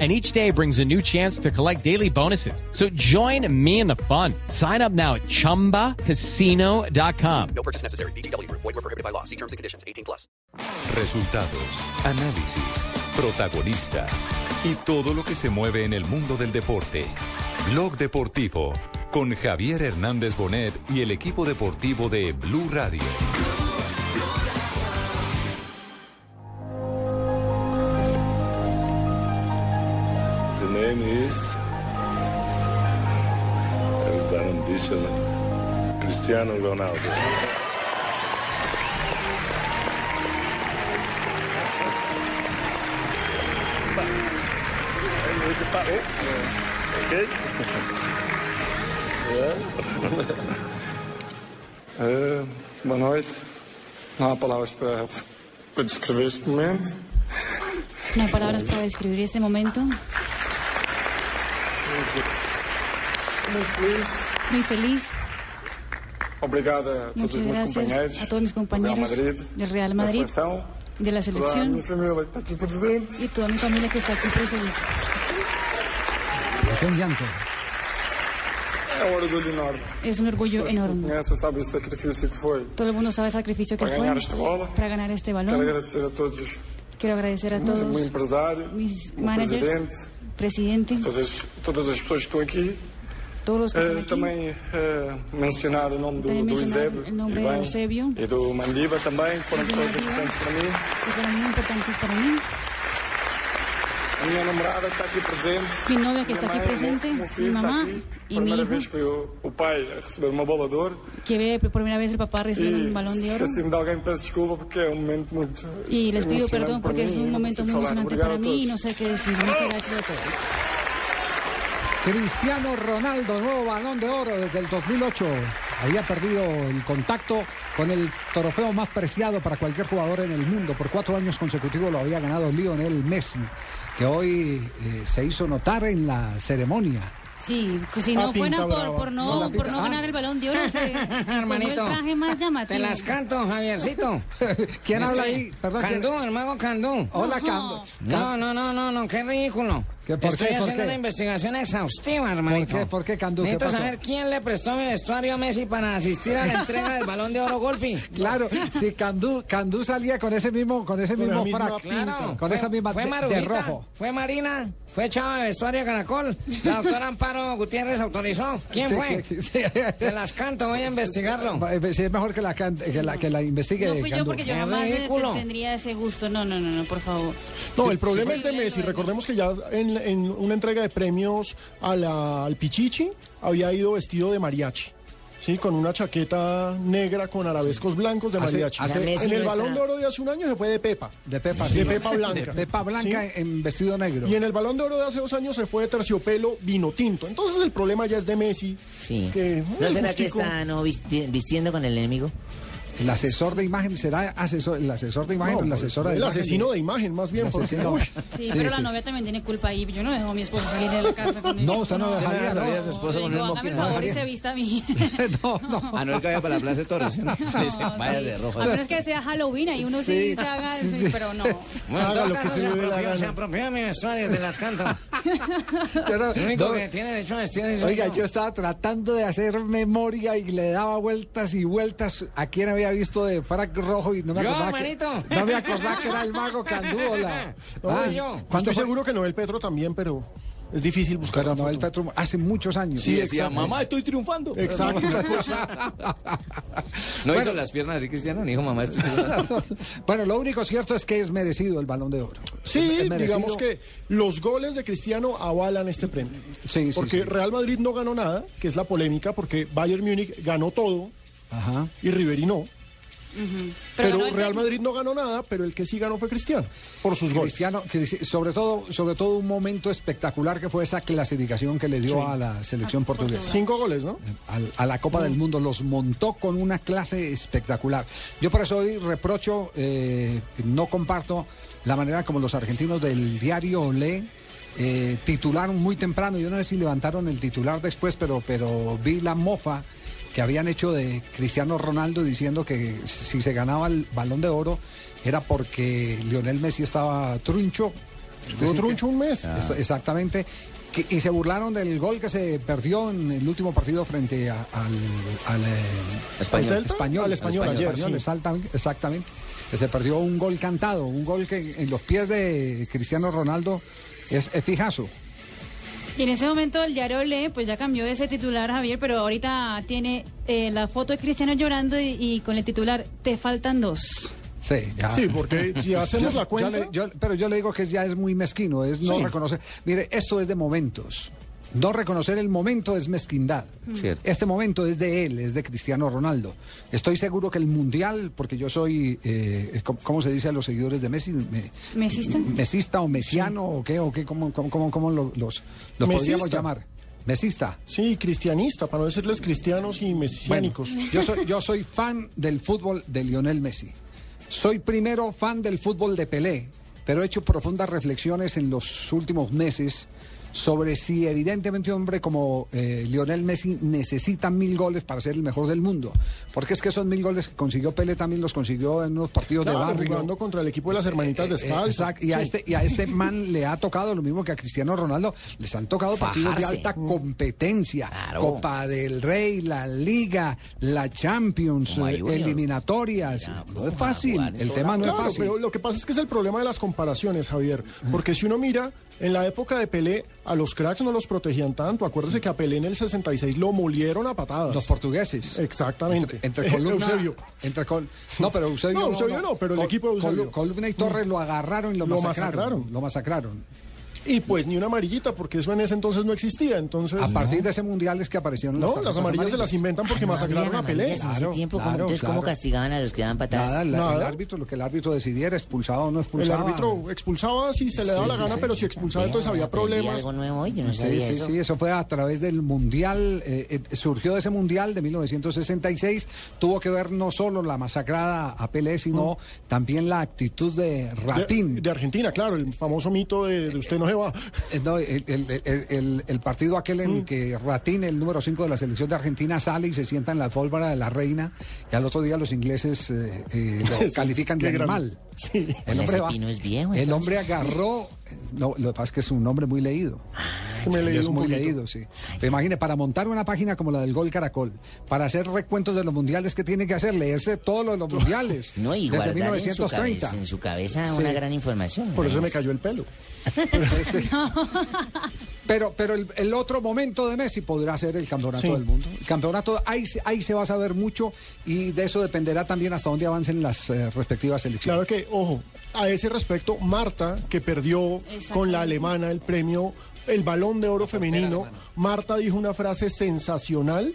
and each day brings a new chance to collect daily bonuses. So join me in the fun. Sign up now at ChumbaCasino.com. No purchase necessary. BGW. Void were prohibited by law. See terms and conditions. 18 plus. Resultados, análisis, protagonistas y todo lo que se mueve en el mundo del deporte. Blog Deportivo con Javier Hernández Bonet y el equipo deportivo de Blue Radio. Name is El Grandísimo Cristiano Ronaldo. Ja? Eh, boa noite. Não há palavras para, para descrever este momento. No hay palabras para describir este momento. Muito feliz. Muy feliz. Obrigado a todos Muchas os meus gracias companheiros. a todos mis do Real compañeros Madrid, del Real da Madrid, seleção, de la toda a selección minha família que está aqui presente. y toda mi familia que está aquí presente. Un llanto. É um orgulho enorme. Es un orgullo enorme. conhecem sabem o sacrifício que foi. Todo el mundo sabe el sacrificio que Para fue ganar esta bola. para ganar este Quero balón. agradecer a todos os Quiero agradecer a todos empresário, mis managers, presidente, presidente, todas, todas as pessoas que estão aqui. todos los que Eh, están aquí. também eh, mencionar o nome do, Também do mencionar Eusébio, o nome e do bem, Eusébio. e do Mandiba também, que foram E do pessoas Mandiba. importantes para mim. que fueron muy importantes para mí. A minha namorada que está aqui presente. Mi novia que está aquí presente, mi mamá y mi Primeira hijo, vez que ve por primera vez el papá recibiendo un balón de oro. esqueci-me de alguém, peço desculpa porque é um momento muito. Y les pido perdón porque es un momento muy emocionante para mí y no sé qué decir. Muchas gracias a todos. Cristiano Ronaldo, nuevo balón de oro desde el 2008. Había perdido el contacto con el trofeo más preciado para cualquier jugador en el mundo. Por cuatro años consecutivos lo había ganado Lionel Messi, que hoy eh, se hizo notar en la ceremonia. Sí, pues si no fuera por, por No, por no ah. ganar el balón de oro, se, se Hermanito, el traje más llamativo. Te las canto, Javiercito. ¿Quién habla Estoy- ahí? Perdón, ¿quién- Candú, el mago Candú. Hola, No. Cando. No, no, no, no, no, qué ridículo. ¿Qué, por Estoy qué, por haciendo qué? una investigación exhaustiva, hermanito. qué, por qué, Candú? ¿Qué Necesito pasó? saber quién le prestó mi vestuario a Messi para asistir a la entrega del Balón de Oro Golfi. Claro, si Candú, Candú salía con ese mismo, con ese mismo frac, Claro. con fue- esa misma fue de- de, Marujita, rojo. Fue Marina, fue Chava de Vestuario Caracol. La doctora Amparo Gutiérrez autorizó. ¿Quién Sí, fue? sí, sí. Te las canto, voy a investigarlo. Eh, Sí, es mejor que la, can- que la, que la investigue. No fui yo Candú. porque yo Qué jamás eh, tendría ese gusto. No, no, no, no, por favor. No, Sí, el problema sí. es de Messi. Recordemos que ya en, en una entrega de premios a la- al Pichichi había ido vestido de mariachi. Sí, con una chaqueta negra con arabescos blancos de mariachi. hace- en el balón de oro de hace un año se fue de Pepa. De Pepa, De sí. Pepa Blanca. De Pepa Blanca Sí. en vestido negro. Y en el balón de oro de hace dos años se fue de terciopelo vino tinto. Entonces el problema ya es de Messi. Sí. Que, ¿No será que gustico. está no, visti- vistiendo con el enemigo? El asesor de imagen será asesor, el asesor de imagen No, o la pues, asesora de el imagen. asesino de imagen, más bien. El porque- asesino. Sí, Sí, pero sí. la novia también tiene culpa ahí. Yo no dejo a mi esposo salir de la casa con eso. No, usted no dejaría, no, ¿no? a su esposo con el hágame el favor y se vista a mí. no, no. Ah, no, el que vaya para la Plaza de Toros. ¿no? No, vaya de rojo. A menos que sea Halloween y uno sí, se haga, pero no. Bueno, Haga lo que se le dé se apropió de mi vestuario, te las canto. No- El único no- que tiene derecho a es Oiga, yo. estaba tratando de hacer memoria y le daba vueltas y vueltas a quien había visto de frac rojo y no me Yo, acordaba. que, hermanito. no me acordaba que era el mago Candú. o la- No, Ah, yo. ¿Cuándo Estoy fue? seguro que Noel Petro también, pero es difícil buscar. Pero Noel. Petro hace muchos años. Sí, exacto. estoy triunfando. Exacto. No hizo las piernas así, Cristiano, ni dijo mamá, estoy triunfando. bueno, lo único cierto es que es merecido el balón de oro. Sí, digamos que los goles de Cristiano avalan este premio. Sí, sí, Porque sí. Real Madrid no ganó nada, que es la polémica, porque Bayern Múnich ganó todo Ajá. y Ribery no. Pero, el Real. Madrid no ganó nada, pero el que sí ganó fue Cristiano, por sus goles. Cristiano, Cristi- sobre todo, sobre todo un momento espectacular que fue esa clasificación que le dio Sí. a la selección portuguesa. Cinco goles, ¿no? a la Copa del Mundo, los montó con una clase espectacular. Yo por eso hoy reprocho, eh, no comparto la manera como los argentinos del diario Olé eh, titularon muy temprano. Yo no sé si levantaron el titular después, pero, pero vi la mofa que habían hecho de Cristiano Ronaldo diciendo que si se ganaba el balón de oro era porque Lionel Messi estaba truncho. Estuvo que- truncho un mes. esto- exactamente. Que- y se burlaron del gol que se perdió en el último partido frente a- al, al, eh, Español. Español. Al español ayer, español, sí. exactamente, exactamente. Que se perdió un gol cantado, un gol que en los pies de Cristiano Ronaldo es, es fijazo. Y en ese momento el diario Le pues ya cambió ese titular, Javier, pero ahorita tiene eh, la foto de Cristiano llorando y, y con el titular, te faltan dos. Sí, ya. Sí, porque si hacemos Yo- la cuenta... yo le- yo- pero yo le digo que ya es muy mezquino, es no Sí. reconocer. Mire, esto es de momentos. No reconocer el momento es mezquindad. Cierto. Este momento es de él, es de Cristiano Ronaldo. Estoy seguro que el Mundial, porque yo soy, eh, ¿cómo, se dice a los seguidores de Messi? Me- ¿Mesista? ¿Mesista o mesiano o qué? O qué ¿Cómo, cómo, cómo- cómo lo- los, los podríamos llamar? Mesista. Sí, cristianista, para no decirles cristianos y Bueno, mesiánicos. yo soy, yo soy fan del fútbol de Lionel Messi. Soy primero fan del fútbol de Pelé, pero he hecho profundas reflexiones en los últimos meses sobre si evidentemente un hombre como eh, Lionel Messi necesita mil goles para ser el mejor del mundo. Porque es que esos mil goles que consiguió Pelé también los consiguió en unos partidos Claro, de barrio. jugando contra el equipo de las hermanitas Eh, eh, descalzas. exacto, y, a Sí. este, y a este man le ha tocado lo mismo que a Cristiano Ronaldo. Les han tocado partidos de alta competencia. Claro. Copa del Rey, la Liga, la Champions, eh, eliminatorias. Mira, no es fácil. El tema no es Claro, fácil. pero lo que pasa es que es el problema de las comparaciones, Javier. Porque si uno mira, en la época de Pelé, a los cracks no los protegían tanto. Acuérdese que a Pelé en el 66 lo molieron a patadas. Los portugueses. Exactamente. Entre columna, Eusebio. entre col- no, pero Eusebio No, Eusebio no, pero el equipo de Eusebio. columna y Torres lo agarraron y lo, Lo masacraron, masacraron. Lo masacraron. Y pues ni una amarillita, porque eso en ese entonces no existía. Entonces, A partir de ese mundial es que aparecieron las no, las amarillas se las inventan porque Ah, no masacraron a Pelé. amarillas en ese Claro, tiempo, ¿cómo- claro, entonces, ¿cómo claro. castigaban a los que daban patadas? Nada, el, Nada. el árbitro, lo que el árbitro decidiera, expulsado o no El expulsaba. árbitro expulsaba si se le daba Sí, la sí, gana, sí. pero si expulsaba, entonces había problemas. algo nuevo yo no Sí, sabía sí, eso. sí, eso fue a través del Mundial, eh, eh, surgió de ese Mundial de 1966, tuvo que ver no solo la masacrada a Pelé, sino también la actitud de De, Ratín. de Argentina, claro, el famoso mito de, de usted no se va. Eh, no, el, el- el- el- el partido aquel en Mm. que Ratín, el número 5 de la selección de Argentina, sale y se sienta en la alfombra de la reina, y al otro día los ingleses eh, eh, lo califican de animal. Sí. El hombre, va- es viejo, el hombre agarró, no, lo que pasa es que es un hombre muy leído. Me leído es muy poquito. leído, sí. Pero imagine, para montar una página como la del Gol Caracol, para hacer recuentos de los mundiales que tiene que hacer, leerse todo lo de los mundiales. No, y desde en su, 1930. cabeza, en su cabeza Sí. una gran información. Por eso me cayó el pelo. Pero, pero el, el otro momento de Messi podrá ser el campeonato Sí. del mundo. El campeonato, ahí, se- ahí se va a saber mucho y de eso dependerá también hasta dónde avancen las eh, respectivas selecciones. Claro que, ojo, a ese respecto, Marta, que perdió con la alemana el premio, el balón de oro femenino, Marta dijo una frase sensacional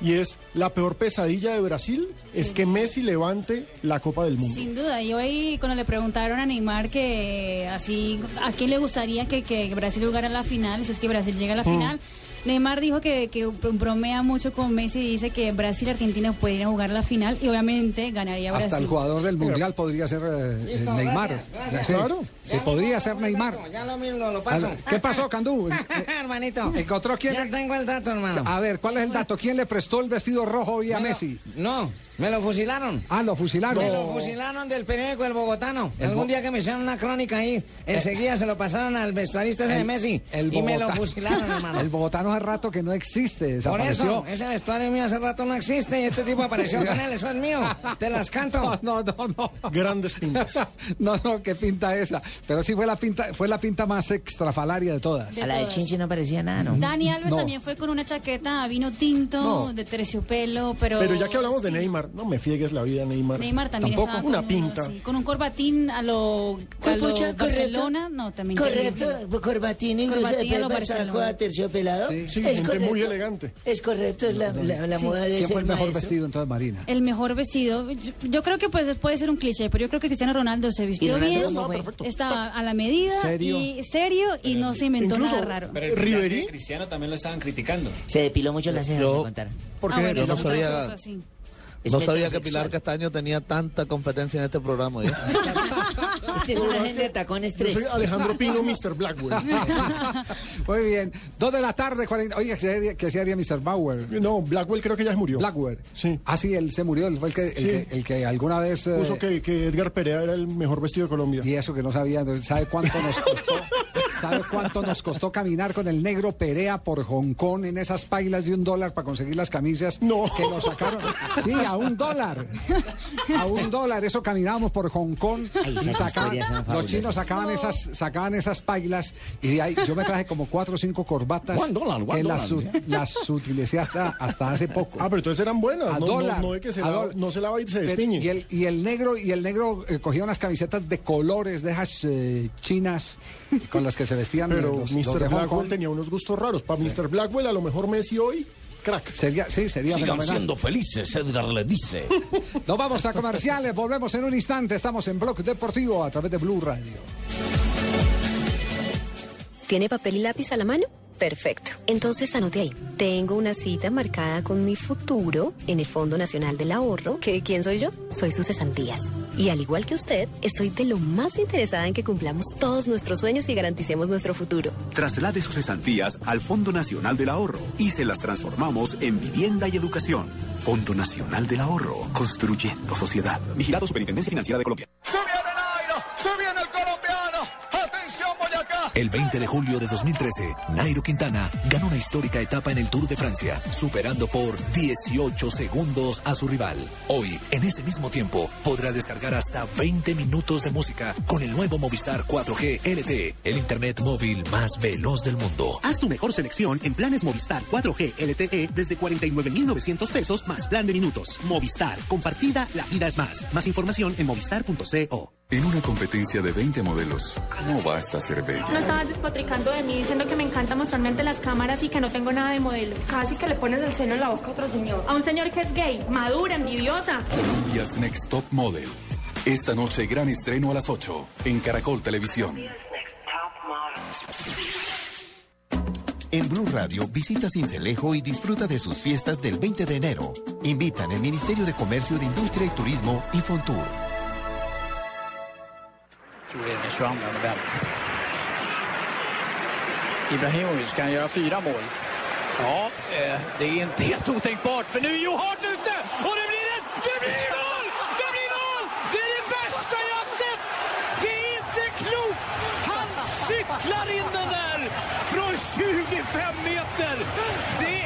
y es, la peor pesadilla de Brasil es que Messi levante la Copa del Mundo. Sin duda, y hoy cuando le preguntaron a Neymar que así, ¿a quién le gustaría que, que Brasil jugara la final? Si es que Brasil llega a la Mm. final. Neymar dijo que, que bromea mucho con Messi y dice que Brasil y Argentina pueden jugar la final y obviamente ganaría Brasil. Hasta el jugador del mundial podría ser eh, Listo, Neymar. gracias, gracias. Sí, Claro. sí, podría ser Neymar. Ya lo mismo, lo paso. ¿Qué pasó, Candú? Eh, hermanito. ¿Encontró quién? Ya tengo el dato, hermano. A ver, ¿cuál es el dato? ¿Quién le prestó el vestido rojo hoy a Me lo- Messi? No, me lo fusilaron. Ah, lo fusilaron. Me lo fusilaron del periódico El Bogotano. El Algún Bo- día que me hicieron una crónica ahí, enseguida se lo pasaron al vestuarista ese de Messi el y me lo fusilaron, hermano. El bogotano hace rato que no existe, Por eso, ese vestuario mío hace rato no existe y este tipo apareció con él, eso es mío. Te las canto. No, no, no, no. Grandes pintas. No, no, qué pinta esa. Pero sí fue la pinta, fue la pinta más extrafalaria de todas. De A la de. Chinchi no parecía nada, ¿no? Dani Alves No. también fue con una chaqueta vino tinto, No. de terciopelo, pero... Pero ya que hablamos de. Neymar, no me fiegues la vida, Neymar. Neymar también Tampoco. estaba con Una uno, pinta. sí, con un corbatín a lo, a lo Barcelona. No, también. Correcto, terrible. corbatín incluso Corbatín después saco Barcelona. a terciopelado. Sí. Sí, es gente correcto. muy elegante. Es correcto, es la, la, la Sí. moda de ¿Quién fue el mejor maestro. vestido entonces, Marina? El mejor vestido, yo, yo creo que pues puede ser un cliché, pero yo creo que Cristiano Ronaldo se vistió Ronaldo bien, perfecto. estaba a la medida Serio. y serio y no se inventó Incluso nada raro. Pero de Cristiano también lo estaban criticando. Se depiló mucho las cejas, contaron. Porque Ah, bueno, no muchas sabía- cosas, sí. Es No sabía que. Pilar Castaño tenía tanta competencia en este programa. Este es una agenda de tacones yo 3. soy Alejandro Pino, Mr. Blackwell. Muy bien. Dos de la tarde, 40. Oye, ¿qué se haría Mr. Bauer? No, Blackwell creo que ya se murió. Blackwell. Sí. Ah, sí, él se murió. Él fue el que, el Sí. que, el que alguna vez. eh, Puso que, que Edgar Perea era el mejor vestido de Colombia. Y eso que no sabía, entonces, ¿sabe cuánto nos costó? ¿Sabe cuánto nos costó caminar con el negro Perea por Hong Kong en esas pailas de un dólar para conseguir las camisas No. que nos sacaron? Sí, a un dólar. A un dólar. Eso caminábamos por Hong Kong Ay, y sacaban, los chinos sacaban esas, sacaban esas pailas y de ahí yo me traje como cuatro o cinco corbatas One dollar, one que las, las utilicé hasta, hasta hace poco. Ah, pero entonces eran buenas. A no, dólar. no, que se a lava, no se lava y se destiñe. Y el, y el negro, y el negro eh, cogía unas camisetas de colores de esas eh, chinas con las que se vestían Pero los, los Mr. de Blackwell Kong. tenía unos gustos raros. Para Mr. Blackwell, a lo mejor Messi hoy, crack. Sería, sí, sería fenomenal. felices, Edgar le dice. Nos vamos a comerciales, volvemos en un instante. Estamos en Bloque Deportivo a través de Blue Radio. ¿Tiene papel y lápiz a la mano? Perfecto. Entonces anote ahí. Tengo una cita marcada con mi futuro en el Fondo Nacional del Ahorro. ¿Que quién soy yo? Soy sus cesantías. Y al igual que usted, estoy de lo más interesada en que cumplamos todos nuestros sueños y garanticemos nuestro futuro. Traslade sus cesantías al Fondo Nacional del Ahorro y se las transformamos en vivienda y educación. Fondo Nacional del Ahorro, construyendo sociedad. Vigilado Superintendencia Financiera de Colombia. El 20 de julio de 2013, Nairo Quintana ganó una histórica etapa en el Tour de Francia, superando por 18 segundos a su rival. Hoy, en ese mismo tiempo, podrás descargar hasta 20 minutos de música con el nuevo Movistar 4G LTE, el internet móvil más veloz del mundo. Haz tu mejor selección en planes Movistar 4G LTE desde 49,900 pesos más plan de minutos. Movistar, compartida, la vida es más. Más información en movistar.co. En una competencia de 20 modelos, no basta ser bella. No estabas despotricando de mí diciendo que me encanta mostrarme ante las cámaras y que no tengo nada de modelo. Casi que le pones el seno en la boca a otro señor. A un señor que es gay, madura, envidiosa. Colombia's Next Top Model. Esta noche gran estreno a las 8 en Caracol Televisión. En Blue Radio visita Cincelejo y disfruta de sus fiestas del 20 de enero. Invitan el Ministerio de Comercio de Industria y Turismo y Fontur. Tror det är den 22 november. Ibrahimovic kan göra fyra mål. Ja, eh, det är inte helt otänkbart för nu är Joe Hart ute och det blir ett... Det blir mål! Det blir mål! Det är det värsta jag har sett! Det är inte klokt! Han cyklar in den där från 25 meter! Det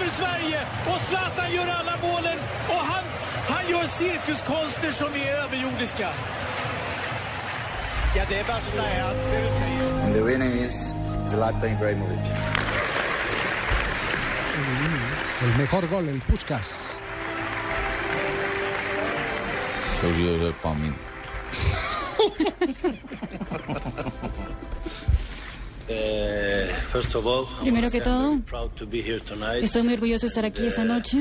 för Sverige och Zlatan gör alla målen och han, han gör cirkuskonster som är överjordiska. Ja, det värsta är att det du säger... And the winner is Zlatan Ibrahimovic. El mejor gol, el Puskas. Uh, first of all, I Primero que todo. Estoy muy orgulloso de estar aquí esta noche.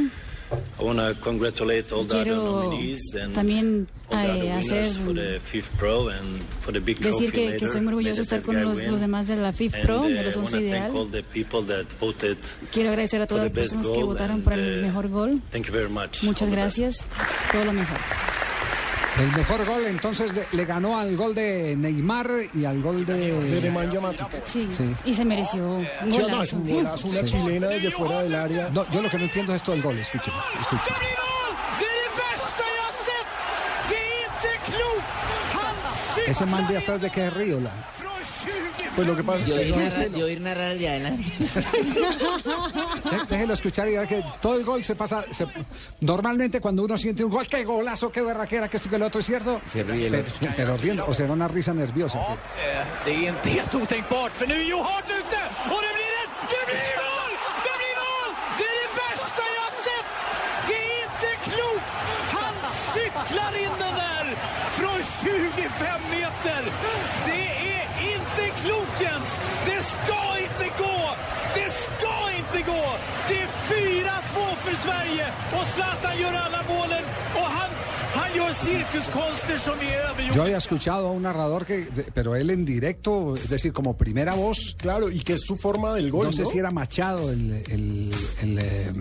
I want to congratulate all the other Quiero nominees and también all the other eh, winners hacer for the fifth pro and for the big trophy decir que, que estoy muy orgulloso de estar con los, los demás de la FIF Pro, uh, de los I 11 wanna thank ideal. all the people that voted Quiero agradecer a todas las personas que votaron por el uh, mejor gol. Thank you very much. Muchas gracias. Todo lo mejor. El mejor gol entonces le, le ganó al gol de Neymar y al gol de... De Nemanja Matic. Sí. Sí. Y se mereció un Sí, no, golazo. es un golazo, una Sí. chilena desde fuera del área. No, yo lo que no entiendo es esto del gol, escuchen, escuchen. Ese man de atrás de que es Ríola. Pues lo que pasa Yo es ir, que narrar, yo ir narrar el de adelante. De- déjelo escuchar y ver que todo el gol se pasa. se- normalmente cuando uno siente un gol, qué golazo, qué berraquera, que esto que lo otro es cierto. Se ríe el pero, otro. pero riendo, o sea, una risa nerviosa. Det är inte helt otänkbart, för nu är Joe Hart ute och det blir ett... Det blir mål! Det blir mål! Det är det värsta jag har sett! Det är inte klokt! Han cyklar in den där från 25 meter! Zlatan gör alla målen och han, Yo había escuchado a un narrador que, pero él en directo, es decir, como primera voz. Claro, y que es su forma del gol. No sé si era Machado, el, el- el, eh,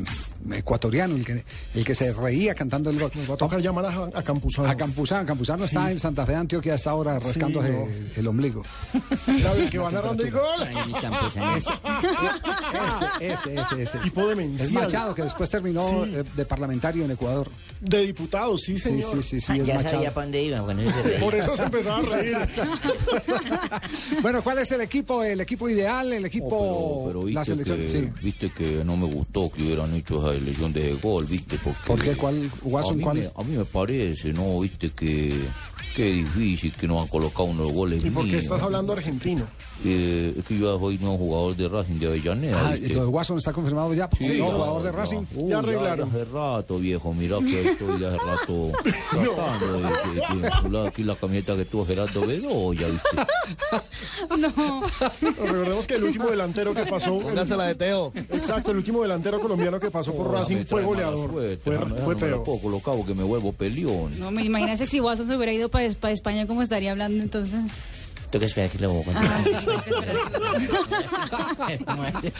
ecuatoriano, el que, el que se reía cantando el gol. Va a tocar llamar a, a Campuzano. A Campuzano, Campuzano Sí. está en Santa Fe de Antioquia hasta ahora rascándose no. el ombligo. El que va narrando el gol. Ese, ese, ese. Tipo demencial. Es Machado, que después terminó Sí. eh, de parlamentario en Ecuador. De diputados, sí, Sí, señor. sí, sí, sí, Ah, es ya Machado. sabía para dónde iba, bueno, ese se reía. Por eso se empezaba a reír. Bueno, ¿cuál es el equipo, el equipo ideal, el equipo, Pero la viste selección? que, Sí. viste que no me gustó que hubieran hecho esa elección de gol, viste, porque... ¿Por qué? ¿Cuál, Watson, a, mí cuál? me, a mí me parece, ¿no? Viste que... Qué difícil que nos han colocado unos goles ¿Y por qué míos. estás hablando argentino? Eh, es que yo soy nuevo jugador de Racing de Avellaneda, Ah, ¿viste? lo Watson está confirmado ya, Sí, no, no, jugador de no. Racing. Uy, Ya arreglaron. hace rato, viejo. Mira que estoy hace rato tratando de, de- de enchular aquí la camiseta que tuvo Gerardo Bedoya, ¿viste? No. Recordemos que el último delantero que pasó. Póngasela de Teo. Exacto, el último delantero colombiano que pasó por Oh, Racing fue goleador. suerte, Fue, fue Teo. puedo colocar porque me vuelvo peleón. No, me imagínese si Watson se hubiera ido para España, ¿cómo estaría hablando entonces? Tengo que esperar que. Ah, esperar.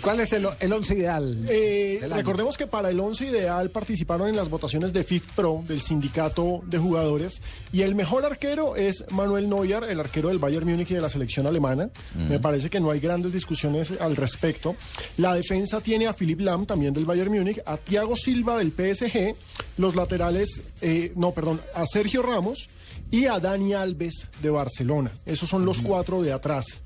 ¿Cuál es el, el once ideal? Eh, recordemos que para el 11 ideal participaron en las votaciones de FIF Pro, del sindicato de jugadores, y el mejor arquero es Manuel Neuer, el arquero del Bayern Múnich y de la selección alemana. Me parece que no hay grandes discusiones al respecto. La defensa tiene a Philipp Lahm, también del Bayern Múnich, a Thiago Silva del PSG, los laterales, eh, no, perdón, a Sergio Ramos y a Dani Alves de Barcelona. Esos son los cuatro de atrás.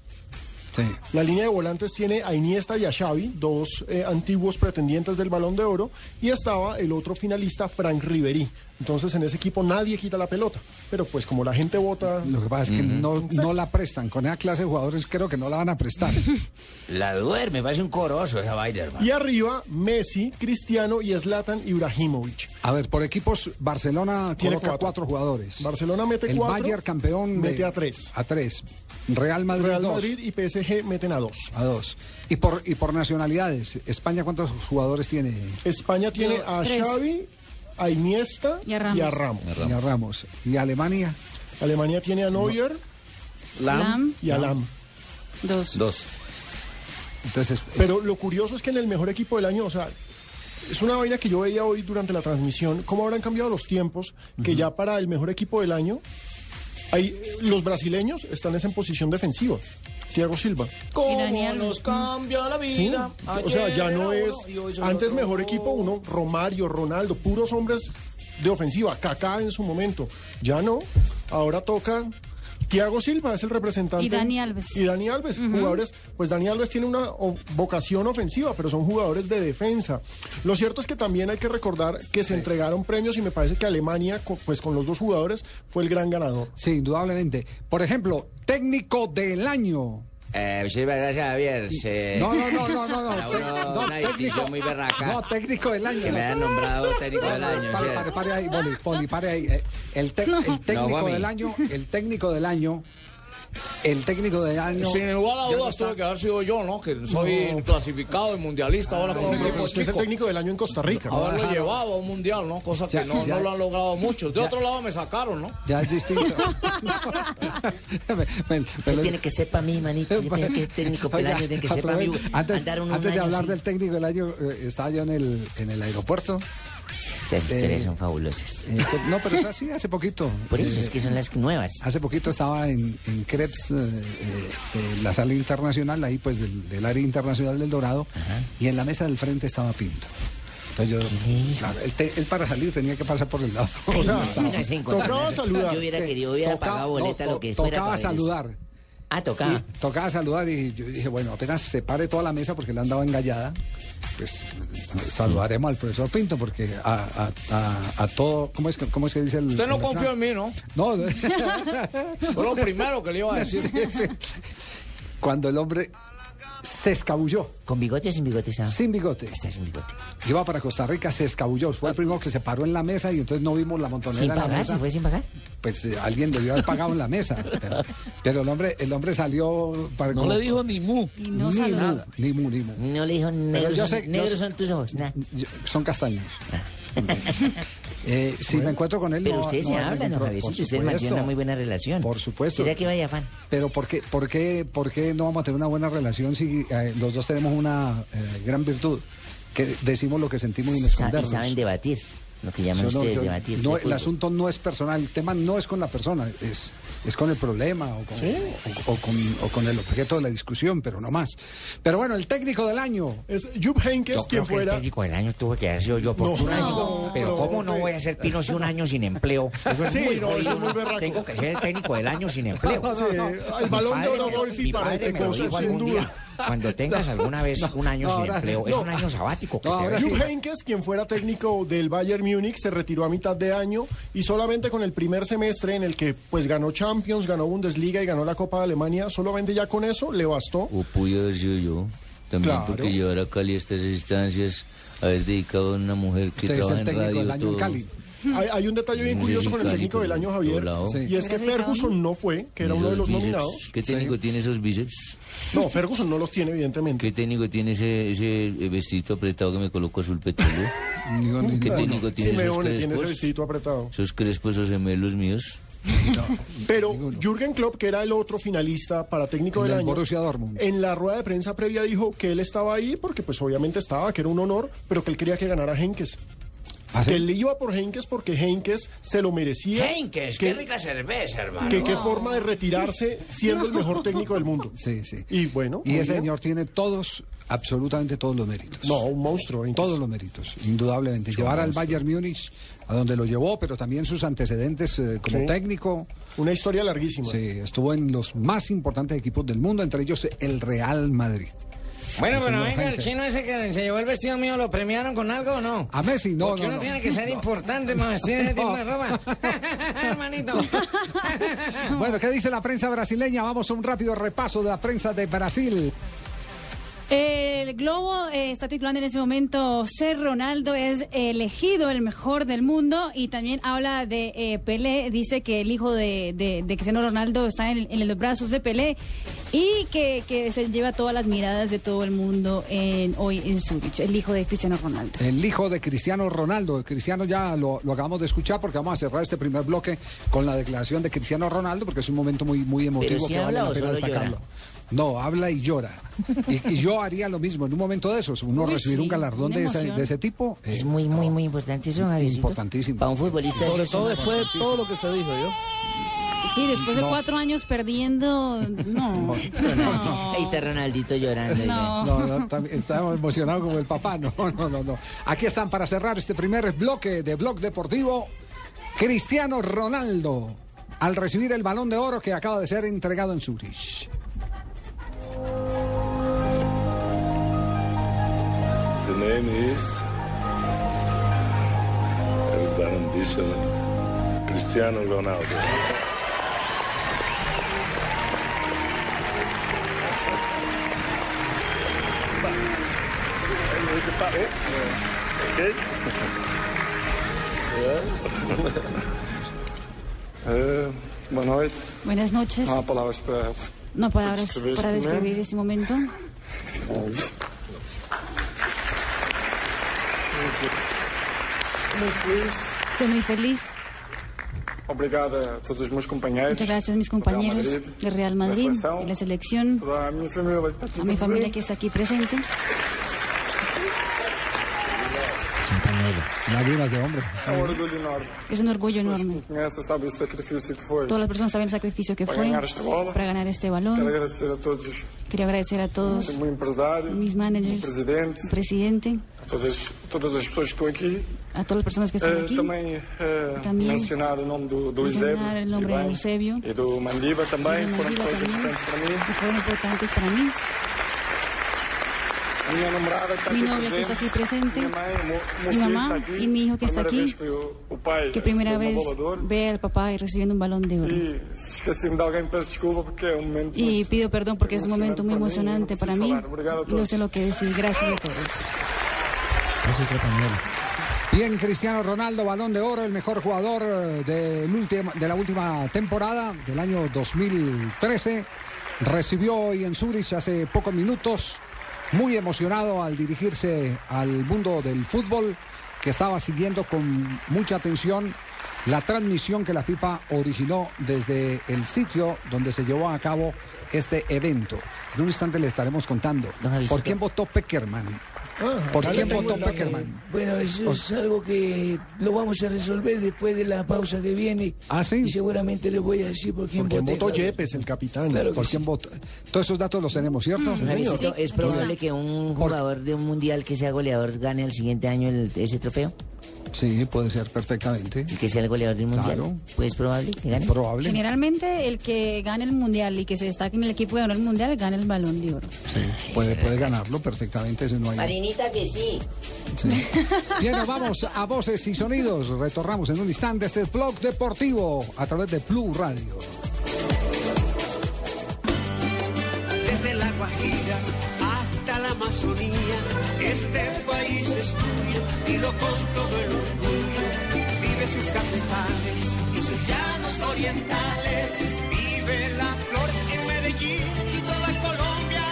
Sí. La línea de volantes tiene a Iniesta y a Xavi, dos eh, antiguos pretendientes del Balón de Oro, y estaba el otro finalista, Frank Riveri. Entonces en ese equipo nadie quita la pelota, pero pues como la gente vota... Lo que pasa es que no, no la prestan. Con esa clase de jugadores creo que no la van a prestar. La duerme, parece un corozo esa vaina, hermano. Y arriba, Messi, Cristiano y Zlatan Ibrahimovic. A ver, por equipos, Barcelona Tiene coloca cuatro. cuatro, jugadores. Barcelona mete el cuatro, Bayern campeón mete a tres. A tres. Real Madrid, Real dos. Madrid y PSG meten a dos. A dos. Y por, y por nacionalidades, ¿España cuántos jugadores tiene? España tiene a Tres. Xavi, a Iniesta Y a Ramos. y a Ramos. Y a Ramos. ¿Y Alemania? Alemania tiene a Neuer Lam, y a Lam. dos. Dos. Entonces, Pero lo curioso es que en el mejor equipo del año, o sea, es una vaina que yo veía hoy durante la transmisión, cómo habrán cambiado los tiempos, que ya para el mejor equipo del año, hay, los brasileños están es en posición defensiva. Thiago Silva. Daniel. nos cambia la Sí, vida? o sea, ya no es. Antes mejor equipo, uno, Romario, Ronaldo, puros hombres de ofensiva, Kaká en su momento. Ya no. Ahora toca. Thiago Silva es el representante. Y Dani Alves. Y Dani Alves, jugadores, pues Dani Alves tiene una vocación ofensiva, pero son jugadores de defensa. Lo cierto es que también hay que recordar que se entregaron premios y me parece que Alemania, pues con los dos jugadores, fue el gran ganador. sí, indudablemente. Por ejemplo, técnico del año. Eh, muchísimas gracias, Javier. Se- No, no, no, no, no, no. Uno, no, una distinción muy berraca. No, técnico del año. Que me hayan nombrado técnico del año. Pare, pare, pare ahí, Boli, Boli, pare ahí. Eh, El, te- el técnico Juanmi. del año, el técnico del año, el técnico del año. Sin igual a dudas tuve que haber sido yo, ¿no? Que soy clasificado y mundialista ahora con un equipo usted es el chico. técnico del año en Costa Rica. Haberlo llevado a un mundial, ¿no? Cosa Ya, que no, ya. no lo han logrado muchos. De Ya. otro lado me sacaron, ¿no? Ya es distinto. Me- me- me ¿Qué lo- tiene que ser para mí, manito? Que técnico del año tiene que ser para mí. Antes, antes de año hablar del técnico del año, eh, estaba yo en el, en el aeropuerto. Esas Eh, historias son fabulosas. Eh, no, pero es así, hace poquito. Por eso, Eh, es que son las nuevas. Hace poquito estaba en, en Krebs, la sala internacional, ahí pues del, del área internacional del Dorado, y en la mesa del frente estaba Pinto. Entonces yo, claro, él, te- él para salir tenía que pasar por el lado. O sea, No se encontraba tocaba saludar. Yo hubiera Sí, querido, hubiera tocaba- pagado boleta, no, lo que to- fuera. Tocaba para ver eso. Ah, tocaba. Y tocaba saludar y yo dije, bueno, apenas se pare toda la mesa porque le han dado engallada, pues saludaremos al profesor Pinto porque a, a, a, a todo, ¿cómo es, que, ¿cómo es que dice el... Usted no el confió en mí, ¿no? No, Fue lo primero que le iba a decir. Sí, sí. Cuando el hombre se escabulló. ¿Con bigote o sin bigote? Sin bigote. Está sin bigote. Iba para Costa Rica, se escabulló. Fue el primero que se paró en la mesa y entonces no vimos la montonera ¿Sin en la pagar? mesa. ¿Se fue sin pagar? Pues eh, alguien debió haber pagado en la mesa. Pero, pero el hombre, el hombre salió para No le dijo ni mu. Y no ni saludó. nada, ni mu, ni mu. No le dijo negros, son, tus ojos. Nah. Yo- son castaños. Eh, si me encuentro con él, Pero no- ustedes no se hablan, ¿no, Ustedes mantienen una muy buena relación. Por supuesto. ¿Será que vaya fan? Pero ¿por qué, por qué, por qué no vamos a tener una buena relación si eh, los dos tenemos una eh, gran virtud? Que decimos lo que sentimos y nos y saben debatir. Lo que llaman Yo no- ustedes yo- debatir. no, el fútbol. asunto no es personal, el tema no es con la persona, es, es con el problema o con, o, o con, o con el objeto de la discusión, pero no más. Pero bueno, el técnico del año. Es Jupp Heynckes Yo quien creo que el fuera. técnico del año tuve que haber sido yo por No, un año. no, pero no, ¿cómo no voy a ser Pino si un año sin empleo? Eso es Sí, muy es muy. Tengo que ser el técnico del año sin empleo. Sí, el balón de oro mi para dijo sin duda. día. Cuando tengas alguna vez un año no, sin empleo, es un año sabático. que te. Jupp Heynckes, quien fuera técnico del Bayern Múnich, se retiró a mitad de año y solamente con el primer semestre en el que pues ganó Champions, ganó Bundesliga y ganó la Copa de Alemania, solamente ya con eso le bastó. O pude haber sido yo. También Claro. porque llevar a Cali a estas instancias, haber dedicado a una mujer que Usted es trabaja el en técnico radio del año en todo. Cali. Hay, hay un detalle bien curioso sí, con el técnico del año Javier. Sí. y es que Ferguson no fue, que era ¿Y uno de esos los bíceps? nominados. ¿Qué técnico tiene esos bíceps? No, Ferguson no los tiene evidentemente. ¿Qué técnico tiene ese, ese vestido apretado que me coloco azul petróleo? ¿Qué técnico tiene esos Simeone tiene ese crespos? vestidito apretado. Esos crespos o gemelos míos. Pero Jürgen Klopp, que era el otro finalista para técnico El del del año, Borussia Dortmund. en la rueda de prensa previa dijo que él estaba ahí porque pues obviamente estaba, que era un honor, pero que él quería que ganara Henkes. ¿Ah, sí? Que él iba por Henkes porque Henkes se lo merecía. Henkes, que, qué rica cerveza, hermano. que qué forma de retirarse siendo el mejor técnico del mundo. Sí, sí. Y bueno, Y ese bien. señor tiene todos, absolutamente todos los méritos. No, un monstruo. Henkes. Todos los méritos, indudablemente. Llevar al Bayern Múnich a donde lo llevó, pero también sus antecedentes eh, como Sí. técnico. Una historia larguísima. Sí, estuvo en los más importantes equipos del mundo, entre ellos el Real Madrid. Bueno, pero venga, el chino ese que se llevó el vestido mío, ¿lo premiaron con algo o no? A Messi, no, Porque no, uno no. tiene que ser importante para vestir ese tipo de ropa. Hermanito. Bueno, ¿qué dice la prensa brasileña? Vamos a un rápido repaso de la prensa de Brasil. El Globo eh, está titulando en este momento Ser Ronaldo es elegido el mejor del mundo y también habla de eh, Pelé, dice que el hijo de, de, de Cristiano Ronaldo está en, en los brazos de Pelé y que, que se lleva todas las miradas de todo el mundo en, hoy en Zurich, el hijo de Cristiano Ronaldo. El hijo de Cristiano Ronaldo. Cristiano ya lo, lo acabamos de escuchar porque vamos a cerrar este primer bloque con la declaración de Cristiano Ronaldo porque es un momento muy, muy emotivo si que vale la pena destacarlo. llora? No, habla y llora. Y, y yo haría lo mismo en un momento de esos. Uno Uy, recibir sí, un galardón de ese, emoción. de ese tipo. eh, Es muy, muy, muy importante eso, Javiercito. Importantísimo. Para un futbolista Sobre todo después de todo lo que se dijo yo. Sí, después de No. cuatro años perdiendo, no. Ahí está Ronaldito llorando. No. No, no, tam- estamos emocionados como el papá. No, no, no, no. Aquí están para cerrar este primer bloque de Blog Deportivo. Cristiano Ronaldo, al recibir el balón de oro que acaba de ser entregado en Zurich. The name is with an ambition Cristiano Ronaldo. Okay. Eh, boa noite. Buenas noches. Não há palavras para. No palabras para describir este momento. Estoy muy feliz. Obrigado a todos os meus companheiros. Muchas gracias a mis Real compañeros Madrid, de Real Madrid, de la selección, a mi familia que está aquí presente. Es un Lágrimas de hombre. É um orgulho enorme. Es un orgullo enorme. Conhece, sabe o sacrifício que foi. Todas las personas saben el sacrificio que Para fue ganar esta bola. para ganar este Quero balón. agradecer a todos os Quería agradecer a todos o meu empresário, mis managers, presidente, el presidente, a todas, todas as pessoas que estão aqui. a todas las personas que están Eh, aquí. também eh, Também mencionar o nome do, do mencionar Eusébio el nombre de Eusebio. e do Mandiba também, Y foram Mandiba pessoas también, importantes para mim. que fueron importantes para mí. A minha namorada está Mi novia que está aquí presente, mi mamá y mi hijo que está aquí, que primera vez de ve al papá y recibiendo un balón de oro. De Y pido perdón porque es un momento muy emocionante para mí. No sé lo que decir. Gracias a todos. Bien, Cristiano Ronaldo, balón de oro, el mejor jugador eh, del última- de la última temporada del año 2013. Recibió hoy en Zurich hace pocos minutos, muy emocionado al dirigirse al mundo del fútbol, que estaba siguiendo con mucha atención la transmisión que la FIFA originó desde el sitio donde se llevó a cabo este evento. En un instante le estaremos contando por quién votó Peckerman. ¿Por acá quién votó Peckerman? Bueno, eso Por- es algo que lo vamos a resolver después de la pausa que viene. ¿Ah, sí? Y seguramente les voy a decir por quién Porque voté. votó. Yepes, el capitán. Claro ¿Por sí. quién vota? Todos esos datos los tenemos, ¿cierto? Javiercito, ¿Es probable que un jugador de un mundial que sea goleador gane el siguiente año el- ese trofeo? Sí, puede ser perfectamente. ¿Y que sea el goleador del mundial? Claro. Pues es probable que gane. Probable. Generalmente el que gane el mundial y que se destaque en el equipo ganó el mundial gana el balón de oro. Puede, puede ganarlo perfectamente, eso no hay. Marinita que sí. Sí. Bien, nos vamos a voces y sonidos. Retornamos en un instante este blog deportivo a través de Blue Radio. Desde la Guajira hasta la Amazonía, este país es tuyo, dilo con todo el orgullo. Vive sus cafetales y sus llanos orientales. Vive la flor en Medellín y toda Colombia,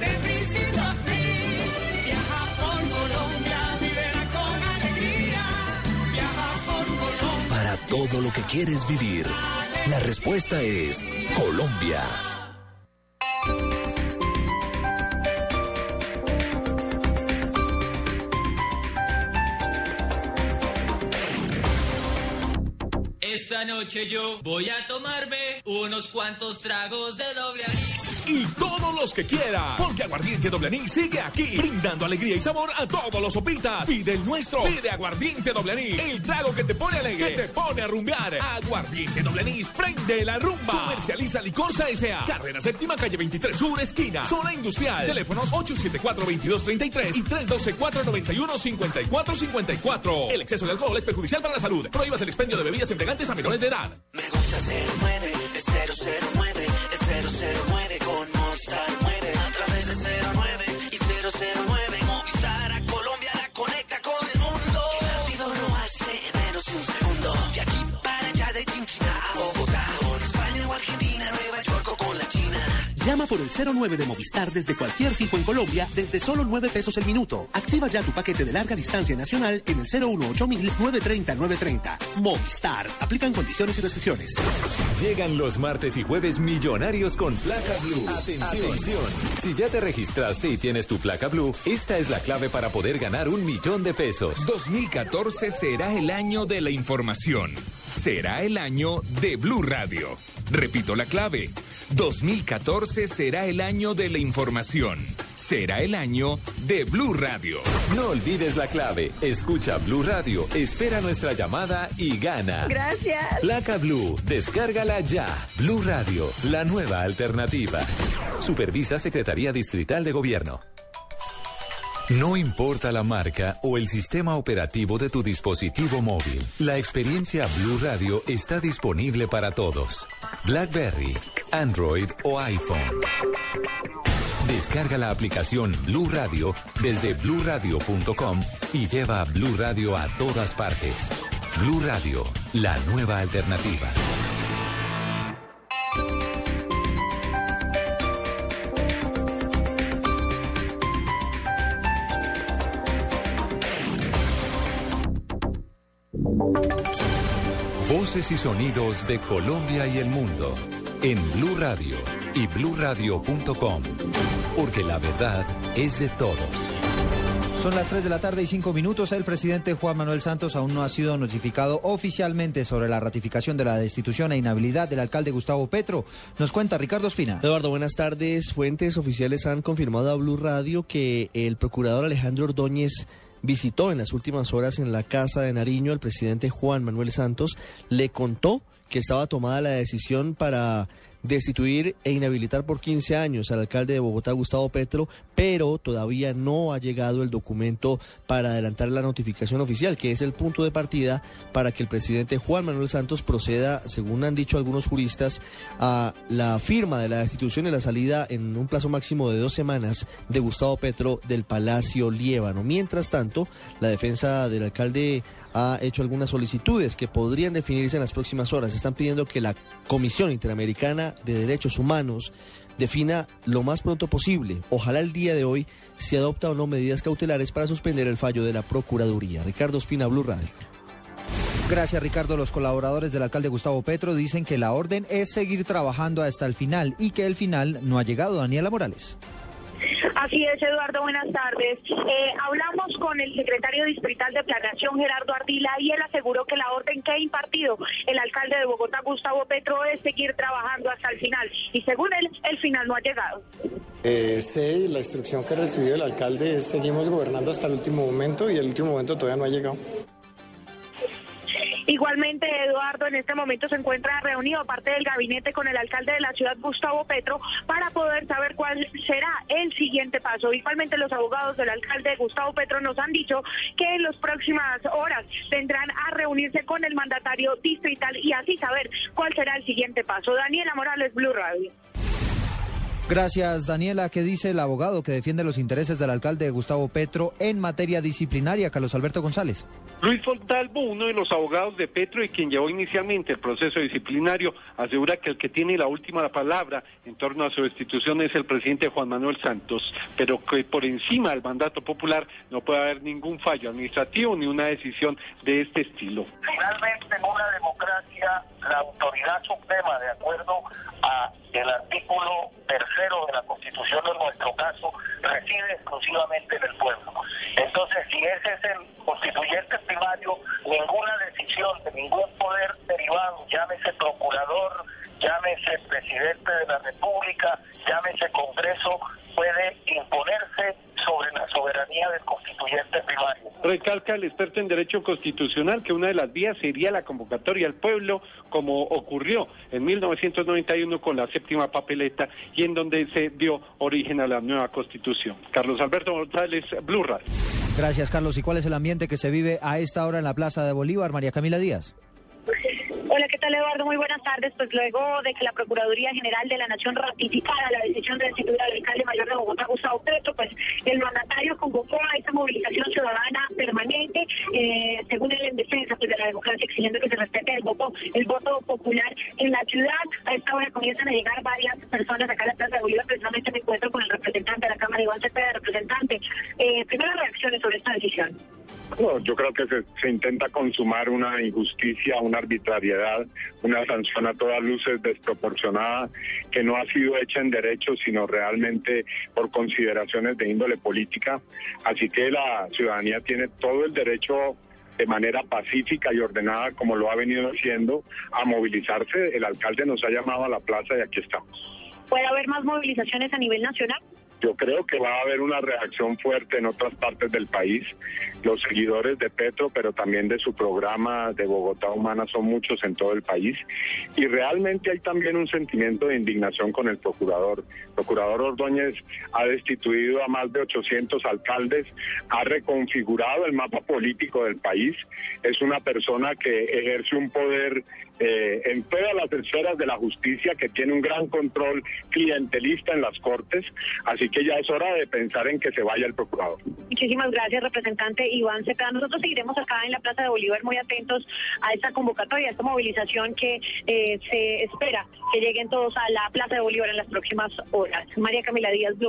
de principio a fin. Viaja por Colombia, vivera con alegría. Viaja por Colombia. Para todo lo que quieres vivir, la respuesta es Colombia. Esta noche yo voy a tomarme unos cuantos tragos de doble anís. Y todos los que quiera, porque Aguardiente Doble Anís sigue aquí, brindando alegría y sabor a todos los sopitas. Pide el nuestro, pide Aguardiente Doble Anís, el trago que te pone alegre, que te pone a rumbear. Aguardiente Doble Anís, prende la rumba. Comercializa Licorsa S.A. Carrera Séptima, calle 23 Sur, esquina, zona industrial. Teléfonos 874-2233 y 312-491-5454. El exceso de alcohol es perjudicial para la salud. Prohíbas el expendio de bebidas embriagantes a menores de edad. Me gusta 09, es 009, es 009 con Movistar Llama por el 09 de Movistar desde cualquier fijo en Colombia desde solo 9 pesos el minuto. Activa ya tu paquete de larga distancia nacional en el 018 930 930. Movistar. Aplican condiciones y restricciones. Llegan los martes y jueves millonarios con placa blue. Atención. Si ya te registraste y tienes tu placa blue, esta es la clave para poder ganar un millón de pesos. 2014 será el año de la información. Será el año de Blue Radio. Repito la clave. 2014 será el año de la información. Será el año de Blue Radio. No olvides la clave. Escucha Blue Radio, espera nuestra llamada y gana. Gracias. Placa Blue, descárgala ya. Blue Radio, la nueva alternativa. Supervisa Secretaría Distrital de Gobierno. No importa la marca o el sistema operativo de tu dispositivo móvil, la experiencia Blue Radio está disponible para todos. BlackBerry, Android o iPhone. Descarga la aplicación Blue Radio desde bluradio.com y lleva a Blue Radio a todas partes. Blue Radio, la nueva alternativa. Voces y sonidos de Colombia y el mundo en Blue Radio y bluradio.com, porque la verdad es de todos. Son las 3 de la tarde y 5 minutos. El presidente Juan Manuel Santos aún no ha sido notificado oficialmente sobre la ratificación de la destitución e inhabilidad del alcalde Gustavo Petro. Nos cuenta Ricardo Espina. Eduardo, buenas tardes. Fuentes oficiales han confirmado a Blue Radio que el procurador Alejandro Ordóñez visitó en las últimas horas en la casa de Nariño al presidente Juan Manuel Santos, le contó que estaba tomada la decisión para destituir e inhabilitar por 15 años al alcalde de Bogotá, Gustavo Petro, pero todavía no ha llegado el documento para adelantar la notificación oficial, que es el punto de partida para que el presidente Juan Manuel Santos proceda, según han dicho algunos juristas, a la firma de la destitución y la salida en un plazo máximo de dos semanas de Gustavo Petro del Palacio Liébano. Mientras tanto, la defensa del alcalde ha hecho algunas solicitudes que podrían definirse en las próximas horas. Están pidiendo que la Comisión Interamericana de Derechos Humanos defina lo más pronto posible, ojalá el día de hoy, si adopta o no medidas cautelares para suspender el fallo de la Procuraduría. Ricardo Espina, Blue Radio. Gracias Ricardo. Los colaboradores del alcalde Gustavo Petro dicen que la orden es seguir trabajando hasta el final y que el final no ha llegado. Daniela Morales. Así es, Eduardo, buenas tardes. Eh, hablamos con el secretario distrital de Planeación, Gerardo Ardila, y él aseguró que la orden que ha impartido el alcalde de Bogotá, Gustavo Petro, es seguir trabajando hasta el final. Y según él, el final no ha llegado. Eh, sí, la instrucción que recibió el alcalde es seguimos gobernando hasta el último momento y el último momento todavía no ha llegado. Igualmente, Eduardo en este momento se encuentra reunido parte del gabinete con el alcalde de la ciudad, Gustavo Petro, para poder saber cuál será el siguiente paso. Igualmente, los abogados del alcalde Gustavo Petro nos han dicho que en las próximas horas tendrán a reunirse con el mandatario distrital y así saber cuál será el siguiente paso. Daniela Morales, Blue Radio. Gracias, Daniela. ¿Qué dice el abogado que defiende los intereses del alcalde Gustavo Petro en materia disciplinaria, Carlos Alberto González? Luis Fontalvo, uno de los abogados de Petro y quien llevó inicialmente el proceso disciplinario, asegura que el que tiene la última palabra en torno a su destitución es el presidente Juan Manuel Santos, pero que por encima del mandato popular no puede haber ningún fallo administrativo ni una decisión de este estilo. Finalmente, en una democracia, la autoridad suprema, de acuerdo a el artículo tercero de la Constitución en nuestro caso reside exclusivamente en el pueblo. Entonces, si ese es el constituyente primario, ninguna decisión de ningún poder derivado, llámese procurador, llámese presidente de la República, llámese Congreso, puede imponerse sobre la soberanía del constituyente primario. Recalca el experto en Derecho Constitucional que una de las vías sería la convocatoria al pueblo, como ocurrió en 1991 con la séptima papeleta y en donde se dio origen a la nueva Constitución. Carlos Alberto González, Blue Radio. Gracias, Carlos. ¿Y cuál es el ambiente que se vive a esta hora en la Plaza de Bolívar, María Camila Díaz? Hola, ¿qué tal Eduardo? Muy buenas tardes. Pues luego de que la Procuraduría General de la Nación ratificara la decisión de destituir al alcalde mayor de Bogotá, Gustavo Petro, pues el mandatario convocó a esta movilización ciudadana permanente, eh, según él en defensa pues, de la democracia, exigiendo que se respete el voto, el voto popular en la ciudad. A esta hora comienzan a llegar varias personas acá a la Plaza de Bolívar. Precisamente me encuentro con el representante de la Cámara, Iván Cepeda, representante. Eh, primeras reacciones sobre esta decisión. No, yo creo que se, se, intenta consumar una injusticia, una arbitrariedad, una sanción a todas luces desproporcionada que no ha sido hecha en derecho, sino realmente por consideraciones de índole política. Así que la ciudadanía tiene todo el derecho de manera pacífica y ordenada, como lo ha venido haciendo, a movilizarse. El alcalde nos ha llamado a la plaza y aquí estamos. ¿Puede haber más movilizaciones a nivel nacional? Yo creo que va a haber una reacción fuerte en otras partes del país. Los seguidores de Petro, pero también de su programa de Bogotá Humana son muchos en todo el país. Y realmente hay también un sentimiento de indignación con el procurador. El procurador Ordóñez ha destituido a más de 800 alcaldes, ha reconfigurado el mapa político del país. Es una persona que ejerce un poder eh, en todas las esferas de la justicia, que tiene un gran control clientelista en las cortes. Así que ya es hora de pensar en que se vaya el procurador. Muchísimas gracias, representante Iván Cepeda. Nosotros seguiremos acá en la Plaza de Bolívar muy atentos a esta convocatoria, a esta movilización que eh, se espera que lleguen todos a la Plaza de Bolívar en las próximas horas. María Camila Díaz, Blue.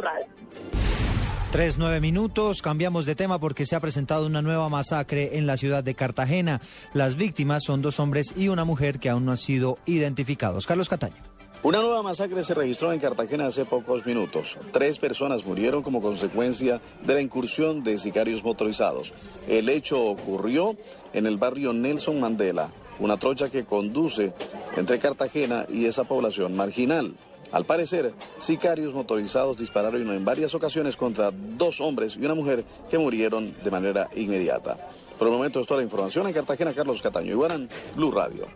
Tres, nueve minutos, cambiamos de tema porque se ha presentado una nueva masacre en la ciudad de Cartagena. Las víctimas son dos hombres y una mujer que aún no han sido identificados. Carlos Cataño. Una nueva masacre se registró en Cartagena hace pocos minutos. Tres personas murieron como consecuencia de la incursión de sicarios motorizados. El hecho ocurrió en el barrio Nelson Mandela, una trocha que conduce entre Cartagena y esa población marginal. Al parecer, sicarios motorizados dispararon en varias ocasiones contra dos hombres y una mujer que murieron de manera inmediata. Por el momento es toda la información en Cartagena, Carlos Cataño Iguarán, Blue Radio.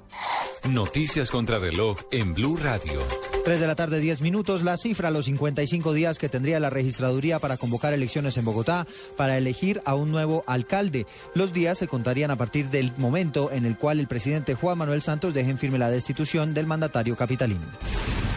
Noticias contra reloj en Blue Radio. 3 de la tarde, 10 minutos. La cifra, los 55 días que tendría la registraduría para convocar elecciones en Bogotá para elegir a un nuevo alcalde. Los días se contarían a partir del momento en el cual el presidente Juan Manuel Santos deje en firme la destitución del mandatario capitalino.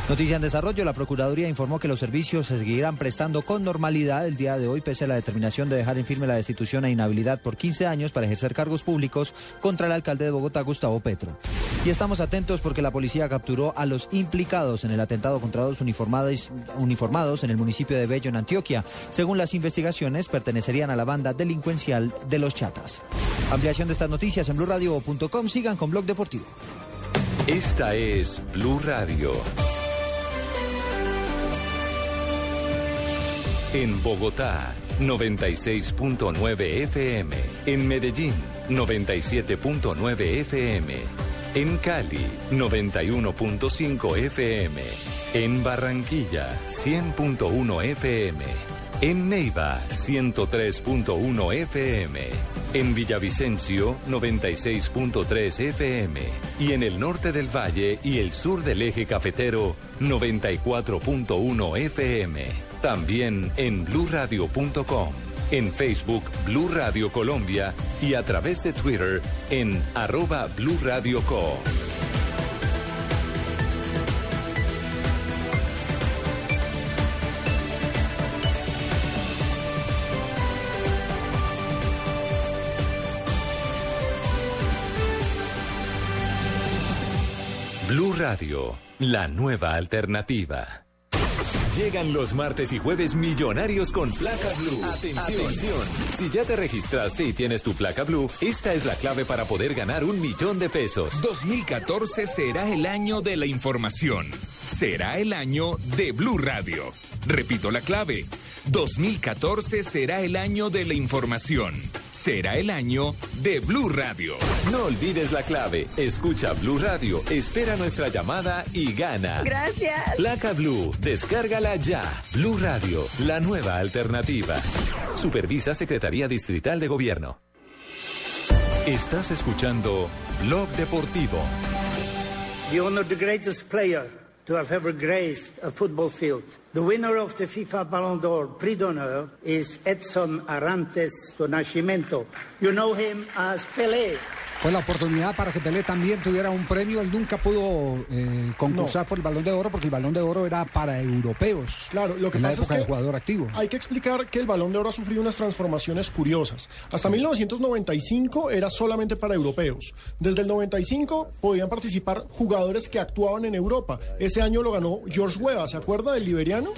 Noticia en desarrollo, la Procuraduría informó que los servicios se seguirán prestando con normalidad el día de hoy, pese a la determinación de dejar en firme la destitución e inhabilidad por 15 años para ejercer cargos públicos contra el alcalde de Bogotá, Gustavo Petro. Y estamos atentos porque la policía capturó a los implicados en el atentado contra dos uniformados, uniformados en el municipio de Bello, en Antioquia. Según las investigaciones, pertenecerían a la banda delincuencial de los Chatas. Ampliación de estas noticias en blurradio.com. Sigan con Blog Deportivo. Esta es Blue Radio. En Bogotá, 96.9 FM. En Medellín, 97.9 FM. En Cali, 91.5 FM. En Barranquilla, 100.1 FM. En Neiva, 103.1 FM. En Villavicencio, 96.3 FM. Y en el norte del valle y el sur del eje cafetero, 94.1 FM. También en bluradio.com, en Facebook Blue Radio Colombia y a través de Twitter en arroba Blue Radio Co. Blue Radio, la nueva alternativa. Llegan los martes y jueves millonarios con placa blue. Atención. Si ya te registraste y tienes tu placa blue, esta es la clave para poder ganar un millón de pesos. 2014 será el año de la información. Será el año de Blue Radio. Repito la clave. 2014 será el año de la información. Será el año de Blue Radio. No olvides la clave. Escucha Blue Radio, espera nuestra llamada y gana. Gracias. Placa Blue, descárgala ya. Blue Radio, la nueva alternativa. Supervisa Secretaría Distrital de Gobierno. Estás escuchando Blog Deportivo. The honor the greatest player to have ever graced a football field. The winner of the FIFA Ballon d'Or Prix d'Honneur is Edson Arantes do Nascimento. You know him as Pelé. Fue la oportunidad para que Pelé también tuviera un premio. Él nunca pudo eh, concursar por el Balón de Oro porque el Balón de Oro era para europeos. Claro, lo que en la pasa época es que jugador activo. Hay que explicar que el Balón de Oro ha sufrido unas transformaciones curiosas. Hasta 1995 era solamente para europeos. Desde el 95 podían participar jugadores que actuaban en Europa. Ese año lo ganó George Weah, ¿se acuerda del liberiano?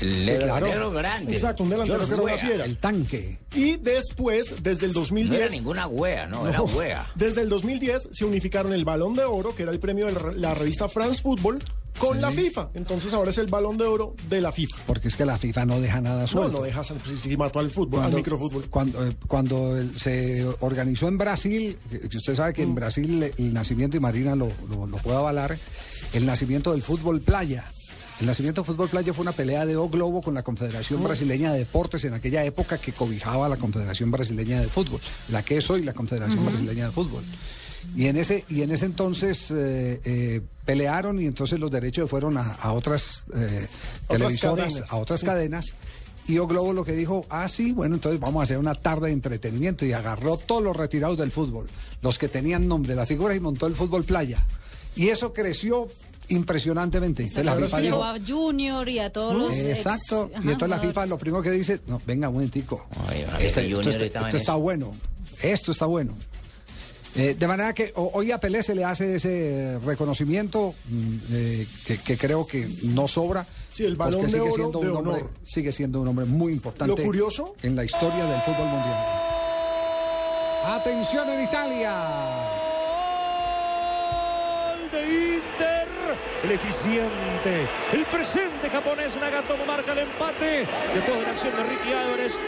El Sí, claro. delantero grande. Exacto, un delantero que era una Weah. fiera. El tanque. Y después, desde el 2010... No era ninguna wea, no, era wea. Desde el 2010 se unificaron el Balón de Oro, que era el premio de la- revista France Football, con la FIFA. Entonces ahora es el Balón de Oro de la FIFA. Porque es que la FIFA no deja nada No, suelto. no dejas si mató al fútbol, al microfútbol. Cuando, eh, cuando se organizó en Brasil, que usted sabe que Mm. en Brasil el, el nacimiento, y Marina lo, lo, lo puede avalar, el nacimiento del fútbol playa. El nacimiento del fútbol playa fue una pelea de O Globo con la Confederación. Brasileña de Deportes en aquella época que cobijaba a la Confederación Brasileña de Fútbol, la que es hoy la Confederación. Brasileña de Fútbol. Y en ese, y en ese entonces eh, eh, pelearon y entonces los derechos fueron a, a otras eh, Otras televisoras, cadenas, a otras sí. cadenas. Y O Globo lo que dijo, ah, sí, bueno, entonces vamos a hacer una tarde de entretenimiento y agarró todos los retirados del fútbol, los que tenían nombre, las figuras y montó el fútbol playa. Y eso creció impresionantemente. Entonces la FIFA dijo, a Junior y a todos los. ex- Exacto. ajá, y entonces la. FIFA lo primero que dice, no, venga, un momentico. Esto, está, esto bueno. Esto está bueno. Eh, de manera que hoy a Pelé se le hace ese reconocimiento mm, eh, que, que creo que no sobra. Sí, el Balón porque de sigue Oro siendo de un hombre, sigue siendo un hombre muy importante. Lo curioso- en la historia del fútbol mundial. Atención en Italia. de Inter. El eficiente, el presente japonés Nagatomo marca el empate. Después de la acción de Ricky Álvarez,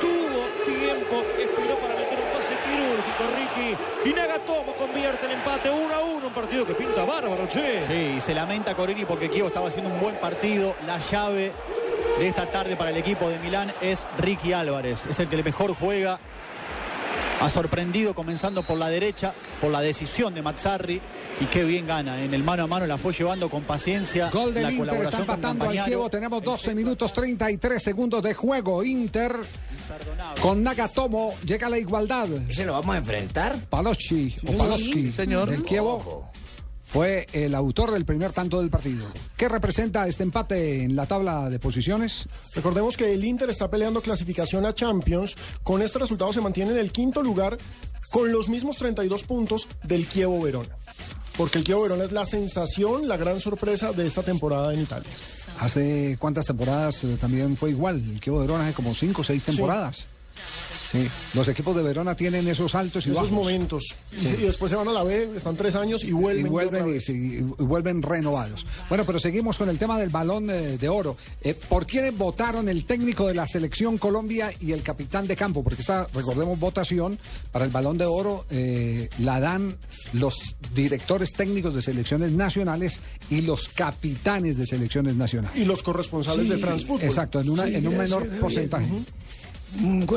tuvo tiempo, esperó para meter un pase quirúrgico Ricky. Y Nagatomo convierte el empate 1 a 1. Un partido que pinta bárbaro, che. Sí, se lamenta Corini porque Kievo estaba haciendo un buen partido. La llave de esta tarde para el equipo de Milán es Ricky Álvarez. Es el que mejor juega. Ha sorprendido comenzando por la derecha, por la decisión de Mazzarri. Y qué bien gana. En el mano a mano la fue llevando con paciencia. Gol del la Inter, está colaboración con empatando al. Kievo. Tenemos 12 minutos 33 segundos de juego. Inter con Nagatomo llega a la igualdad. ¿Se lo vamos a enfrentar? Paloschi o Sí, Paloski señor. del Kievo fue el autor del primer tanto del partido. ¿Qué representa este empate en la tabla de posiciones? Recordemos que el Inter está peleando clasificación a Champions. Con este resultado se mantiene en el quinto lugar con los mismos 32 puntos del Chievo Verona. Porque el Chievo Verona es la sensación, la gran sorpresa de esta temporada en Italia. Hace cuántas temporadas eh, también fue igual. El de Verona hace como cinco o seis temporadas. Sí. Los equipos de Verona tienen esos altos y Esos bajos. momentos. Y Sí. después se van a la B, están tres años y vuelven. y vuelven, y, sí, vuelven renovados. Bueno, pero seguimos con el tema del balón eh, de oro. Eh, ¿Por quiénes votaron el técnico de la selección Colombia y el capitán de campo? Porque esta, recordemos, votación para el balón de oro eh, la dan los directores técnicos de selecciones nacionales y los capitanes de selecciones nacionales. Y los corresponsales de Football. Exacto, en, una- Sí, en un menor porcentaje.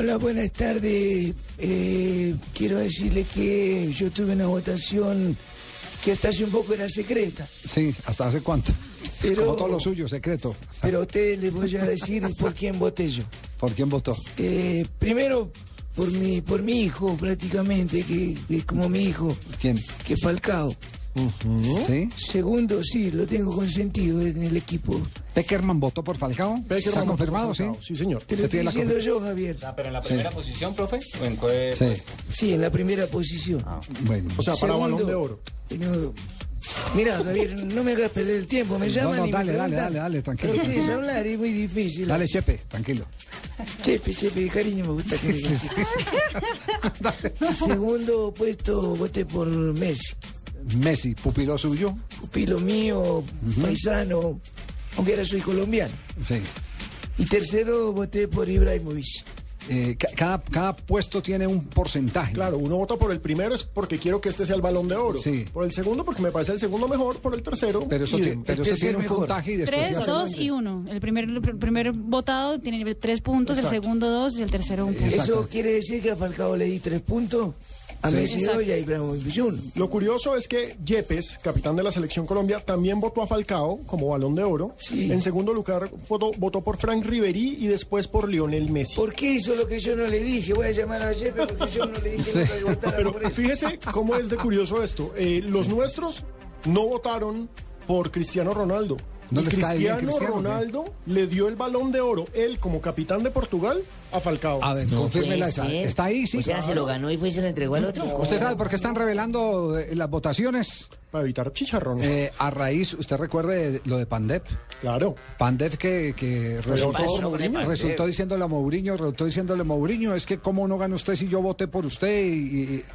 Las buenas tardes, eh, quiero decirle que yo tuve una votación que hasta hace un poco era secreta, Sí, ¿hasta hace cuánto? Pero- Como todo lo suyo, secreto. pero a ustedes les voy a decir por quién voté yo. ¿Por quién votó? Eh, primero, por mi, por mi hijo, prácticamente, que que es como mi hijo, ¿Quién? que es Falcao. ¿Sí? Segundo, sí, lo tengo consentido en el equipo. ¿Peckerman votó por Falcao? Peckerman ¿Está por confirmado, sí? Falcao, sí, señor. Te lo estoy diciendo yo, Javier. pero en la Sí. primera posición, profe. ¿O en qué Sí. Sí, en la primera posición. Bueno. O sea, para Segundo, balón de oro. tengo- Mira, Javier, no me hagas perder el tiempo. Me No, llaman no, y dale, me dale, dale, dale, tranquilo, ¿Pero quieres hablar? Es muy difícil. Dale, Chepe, tranquilo. Chepe, Chepe, de cariño me gusta que me. Segundo puesto voté por Messi. Messi, pupilo suyo. Pupilo mío, paisano, aunque ahora soy colombiano. Sí. Y tercero voté por Ibrahimovic. Eh, ca- cada, cada puesto tiene un porcentaje. Claro, uno vota por el primero es porque quiero que este sea el balón de oro. Sí. Por el segundo porque me parece el segundo mejor, por el tercero. Pero eso, y ti- de- pero eso tiene un mejor. puntaje y después Tres, dos y uno. El primer, el primer votado tiene tres puntos, Exacto. el segundo dos y el tercero un punto. Exacto. Eso quiere decir que a Falcao le di tres puntos, a Sí. Messi y a Ibrahimovic. Lo curioso es que Yepes, capitán de la selección Colombia, también votó a Falcao como balón de oro. Sí. En segundo lugar votó, votó por Frank Ribery y después por Lionel Messi. ¿Por qué hizo lo que yo no le dije? Voy a llamar a Chepe porque yo no le dije Sí. que votara Pero por él. fíjese cómo es de curioso esto. Eh, los nuestros no votaron por Cristiano Ronaldo. ¿No Y cae bien Cristiano Cristiano, qué? Ronaldo le dio el balón de oro, él como capitán de Portugal, a Falcao. A ver, No confírmela esa. ¿Está ahí? Sí. O sea, se lo ganó y fue y se lo entregó al otro. ¿Usted sabe por qué están revelando eh, las votaciones? Para evitar chicharrón. Eh, a raíz, ¿usted recuerde de lo de Pandep? Claro. Pandep que, que resultó, Pandep? resultó diciéndole a Mourinho, resultó diciéndole a Mourinho, es que cómo no ganó usted si yo voté por usted y, y-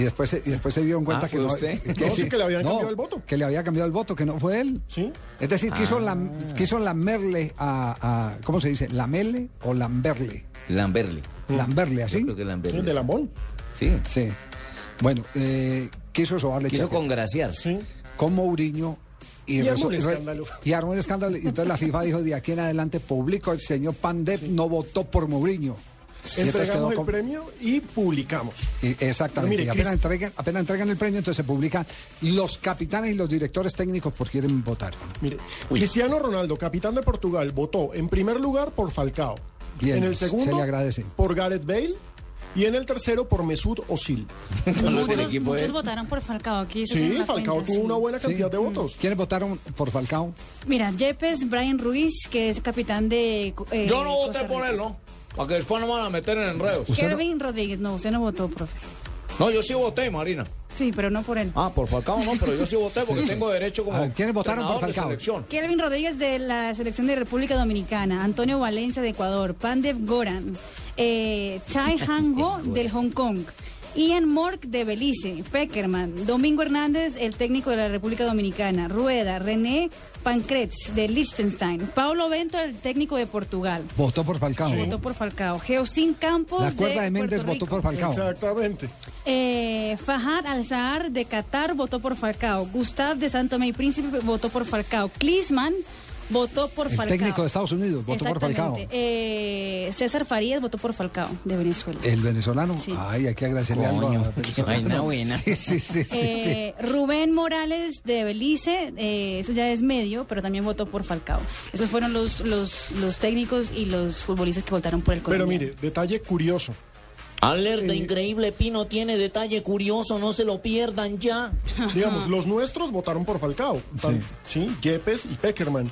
y después, se- y después se dieron cuenta Ah, que ¿fue no, usted? No, sí, que le habían cambiado el voto. Que le había cambiado el voto, que no fue él. Sí. Es decir, quiso, lam- quiso lamerle a, a- ¿cómo se dice? ¿Lamerle o lamberle? Lamberle. Lamberle, ¿así? Yo creo que Lamberle. El de Lambón. Sí. Sí. Bueno, eh, quiso sobarle Quiso cheque congraciarse. Sí. con Mourinho y, Y armó un escándalo. y armó un escándalo. Y entonces la FIFA dijo, de aquí en adelante público, el señor Pandep no votó por Mourinho. Entregamos el premio y publicamos. y- exactamente. Pero mire, y apenas entregan, apenas entregan el premio, entonces se publican los capitanes y los directores técnicos por quieren votar. Mire, Cristiano Ronaldo, capitán de Portugal, votó en primer lugar por Falcao. Bien, en el se segundo le agradece. por Gareth Bale y en el tercero por Mesut Özil. Muchos, muchos votaron por Falcao. Aquí Sí, Falcao cuenta, tuvo sí. una buena Sí. cantidad de votos. ¿Quiénes votaron por Falcao? Mira, Yepes, Brian Ruiz, que es capitán de. eh, Yo no voté por él, ¿no? Para que después no me van a meter en enredos. Kelvin Rodríguez, no, usted no votó, profe. No, yo sí voté, Marina. Sí, pero no por él. Ah, por Falcao no, pero yo sí voté porque tengo derecho como ver, ¿quiénes votaron por Falcao? selección. Kelvin Rodríguez de la selección de República Dominicana, Antonio Valencia de Ecuador, Pandev Goran, eh, Chai Han Ho del Hong Kong, Ian Mork de Belice, Peckerman, Domingo Hernández, el técnico de la República Dominicana, Rueda, René Pancretz de Liechtenstein, Paulo Bento, el técnico de Portugal. Votó por Falcao. Votó por Falcao. Geostin Campos La cuerda de, Puerto Méndez votó por Falcao. Exactamente. Eh, Fahad Al-Zahar de Qatar votó por Falcao. Gustav de Santo Tomé y Príncipe votó por Falcao. Klinsmann votó por El Falcao. técnico de Estados Unidos votó por Falcao. Eh, César Farías votó por Falcao, de Venezuela. El venezolano. Sí. Ay, hay que agradecerle algo qué vaina buena. Sí, sí, sí. sí, Eh, Rubén Morales de Belice, eh, eso ya es medio, pero también votó por Falcao. Esos fueron los, los, los técnicos y los futbolistas que votaron por el Pero colombiano. mire, detalle curioso. Alerta, Eh, increíble, Pino tiene detalle curioso, no se lo pierdan ya. Digamos, los nuestros votaron por Falcao. Tan- Sí, Yepes y Peckerman.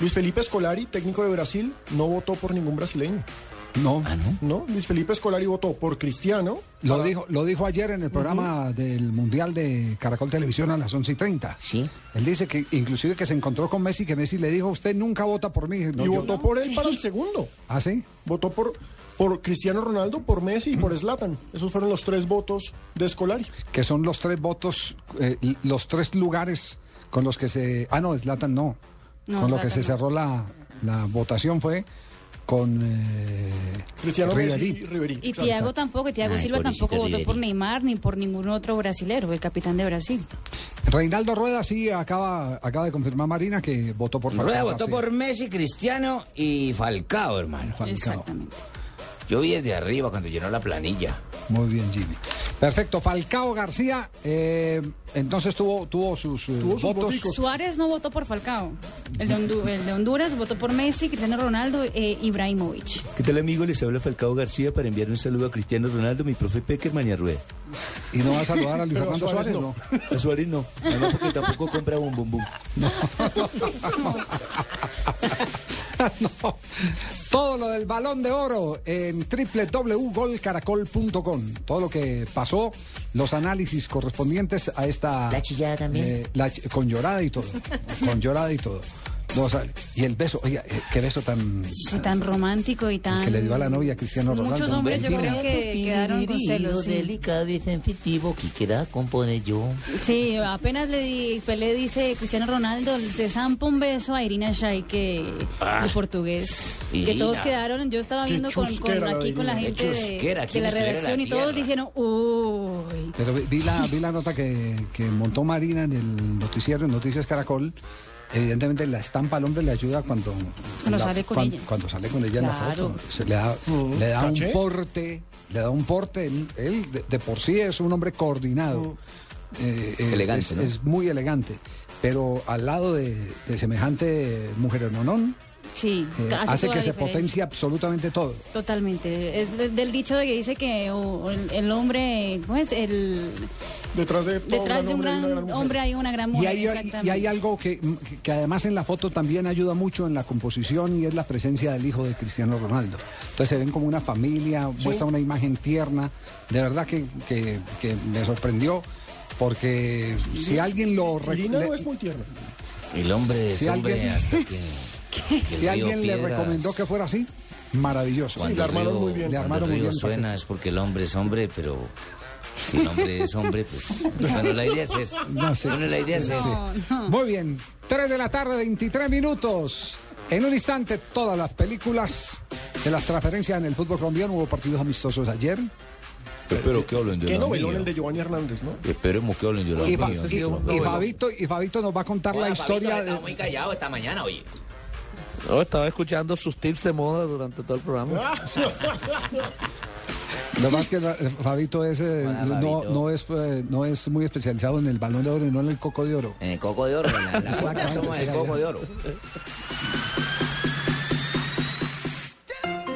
Luis Felipe Escolari, técnico de Brasil, no votó por ningún brasileño. No. no? Luis Felipe Escolari votó por Cristiano. Lo para- dijo, lo dijo ayer en el programa del Mundial de Caracol Televisión a las 11 y 30. Sí. Él dice que inclusive que se encontró con Messi, que Messi le dijo, usted nunca vota por mí. No, y yo- votó por él para el segundo. ¿Ah, sí? Votó por, por Cristiano Ronaldo, por Messi y por Zlatan. Esos fueron los tres votos de Escolari. Que son los tres votos, eh, los tres lugares con los que se... Ah, no, Zlatan no. No, con lo que se no. cerró la, la votación fue con eh, Cristiano Messi Ribery. y Ribery. Y Thiago tampoco, y Thiago Ay, Silva tampoco votó Ribery. por Neymar ni por ningún otro brasilero, el capitán de Brasil. Reinaldo Rueda sí acaba, acaba de confirmar Marina que votó por Rueda Falcao, votó sí. por Messi, Cristiano y Falcao, hermano. Exactamente. Yo vi desde arriba cuando llenó la planilla. Muy bien, Jimmy. Perfecto. Falcao García, eh, entonces tuvo, tuvo sus eh, votos. Suárez no votó por Falcao. El de, Hondu- el de Honduras votó por Messi, Cristiano Ronaldo e Ibrahimovic. ¿Qué tal amigos? Les habla Falcao García para enviar un saludo a Cristiano Ronaldo, mi profe Peckerman y a Rueda. ¿Y no va a saludar a Luis Pero Fernando Suárez Suárez? no. A Suárez no. Además porque tampoco compra bum bum bum. No. Todo lo del balón de oro en www.golcaracol.com. Todo lo que pasó, los análisis correspondientes a esta. La chillada también. con llorada y todo. Con llorada y todo. Vamos a- y el beso, oiga, eh, qué beso tan. Sí, tan romántico y tan... que le dio a la novia Cristiano Ronaldo. Muchos hombres yo creo que quedaron con celos. sí. delicado y sensitivo que queda compone yo. Sí, apenas le di, Pelé dice Cristiano Ronaldo, se zampa un beso a Irina Shayk que Ah, de portugués. Que todos quedaron, yo estaba viendo con, con aquí con la gente de, de ¿quién la en la redacción y todos dijeron, uy. Pero vi- vi la, vi la nota que, que montó Marina en el noticiero, en Noticias Caracol. Evidentemente la estampa al hombre le ayuda cuando, Cuando la- sale con cuando, ella. cuando sale con ella en la foto. Se le da, Mm, le da un porte, le da un porte. Él, él de, de por sí es un hombre coordinado. Eh, eh, Elegante, es, ¿no? es muy elegante. Pero al lado de, de semejante mujer nonón, Sí, eh, hace, que se potencie absolutamente todo. Totalmente. Es de- del dicho de que dice que o, el, el hombre, pues, el... Detrás de, todo Detrás de un gran, hombre hay una gran Y mujer. hay, y hay algo que, que además en la foto también ayuda mucho en la composición y es la presencia del hijo de Cristiano Ronaldo. Entonces se ven como una familia, Sí. muestra una imagen tierna. De verdad que, que- que me sorprendió porque si alguien lo... le- no es muy tierna. El hombre Si es hombre alguien- hasta que... si alguien le Piedras- recomendó que fuera así, maravilloso. Cuando le el armaron río- muy bien. Le armaron el muy bien. suena es porque el hombre es hombre, pero si el hombre es hombre, pues... Bueno, la idea es esa. No sé. Bueno, la idea es esa. Muy bien, 3 de la tarde, 23 minutos. En un instante, todas las películas de las transferencias en el fútbol colombiano. Hubo partidos amistosos ayer. Espero que hablen de Qué novelón el de Giovanni Hernández, ¿no? Esperemos que hablen de la Y, y- y Fabito, y Fabito nos va a contar la historia. Fabito, de- muy callado esta mañana, oye. No, estaba escuchando sus tips de moda durante todo el programa. Lo más que la- Fabito es, eh, Hola, no, no, es, eh, no es muy especializado en el balón de oro y no en el coco de oro. En el coco de oro, en la, la somos el coco de oro.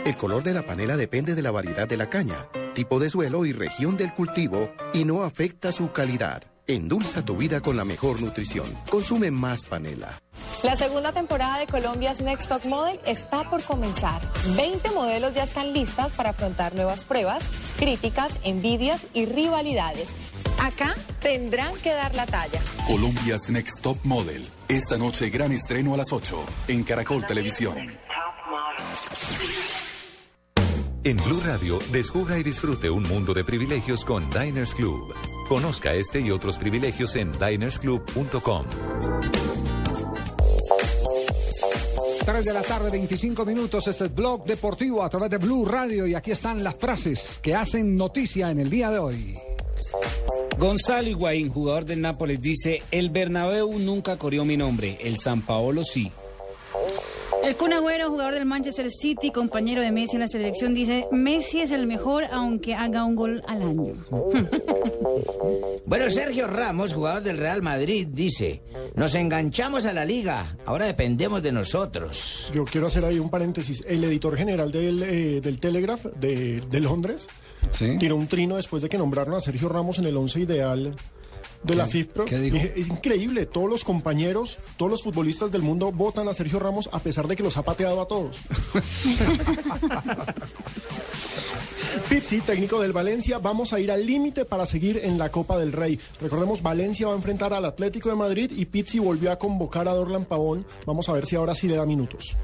El color de la panela depende de la variedad de la caña, tipo de suelo y región del cultivo y no afecta su calidad. Endulza tu vida con la mejor nutrición. Consume más panela. La segunda temporada de Colombia's Next Top Model está por comenzar. 20 modelos ya están listas para afrontar nuevas pruebas, críticas, envidias y rivalidades. Acá tendrán que dar la talla. Colombia's Next Top Model. Esta noche gran estreno a las 8 en Caracol Televisión. En Blue Radio, descubra y disfrute un mundo de privilegios con Diners Club. Conozca este y otros privilegios en dinersclub.com. 3 de la tarde, 25 minutos. Este es Blog Deportivo a través de Blue Radio. Y aquí están las frases que hacen noticia en el día de hoy. Gonzalo Higuaín, jugador del Nápoles, dice: El Bernabéu nunca corrió mi nombre, el San Paolo sí. El Kun Agüero, jugador del Manchester City, compañero de Messi en la selección, dice, Messi es el mejor aunque haga un gol al año. Bueno, Sergio Ramos, jugador del Real Madrid, dice, nos enganchamos a la liga, ahora dependemos de nosotros. Yo quiero hacer ahí un paréntesis. El editor general del, eh, del Telegraph de, de Londres tiró un trino después de que nombraron a Sergio Ramos en el once ideal de la FIFPro. es increíble, todos los compañeros, todos los futbolistas del mundo votan a Sergio Ramos a pesar de que los ha pateado a todos. Pizzi, técnico del Valencia, vamos a ir al límite para seguir en la Copa del Rey. Recordemos, Valencia va a enfrentar al Atlético de Madrid y Pizzi volvió a convocar a Dorlan Pavón. Vamos a ver si ahora sí le da minutos.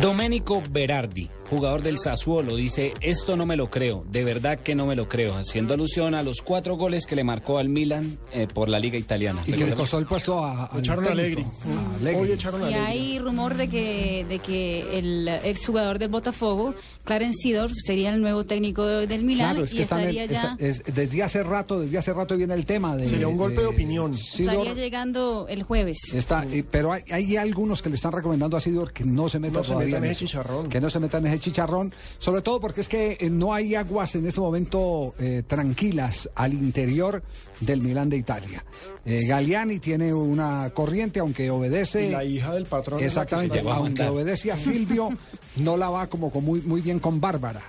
Domenico Berardi, jugador del Sassuolo, dice, esto no me lo creo, de verdad que no me lo creo, haciendo alusión a los cuatro goles que le marcó al Milan eh, por la Liga Italiana. Y que le costó el puesto a, Echaron a técnico, Allegri. a Allegri. Hoy echaron a Y hay rumor de que, de que el exjugador del Botafogo, Clarence Seedorf, sería el nuevo técnico del Milan Claro, es y que en- estaría ya... está- es- desde hace rato, desde hace rato viene el tema de Sería un golpe de opinión. Sidor. Estaría llegando el jueves. Está, eh, pero hay, hay algunos que le están recomendando a Sidor que no se meta No se todavía meta en ese chicharrón. Que no se meta en ese chicharrón, sobre todo porque es que eh, no hay aguas en este momento eh, tranquilas al interior del Milán de Italia. Eh, Galliani tiene una corriente, aunque obedece. Y la hija del patrón. Exactamente, aunque obedece a Silvio, no la va como con muy, muy bien con Bárbara.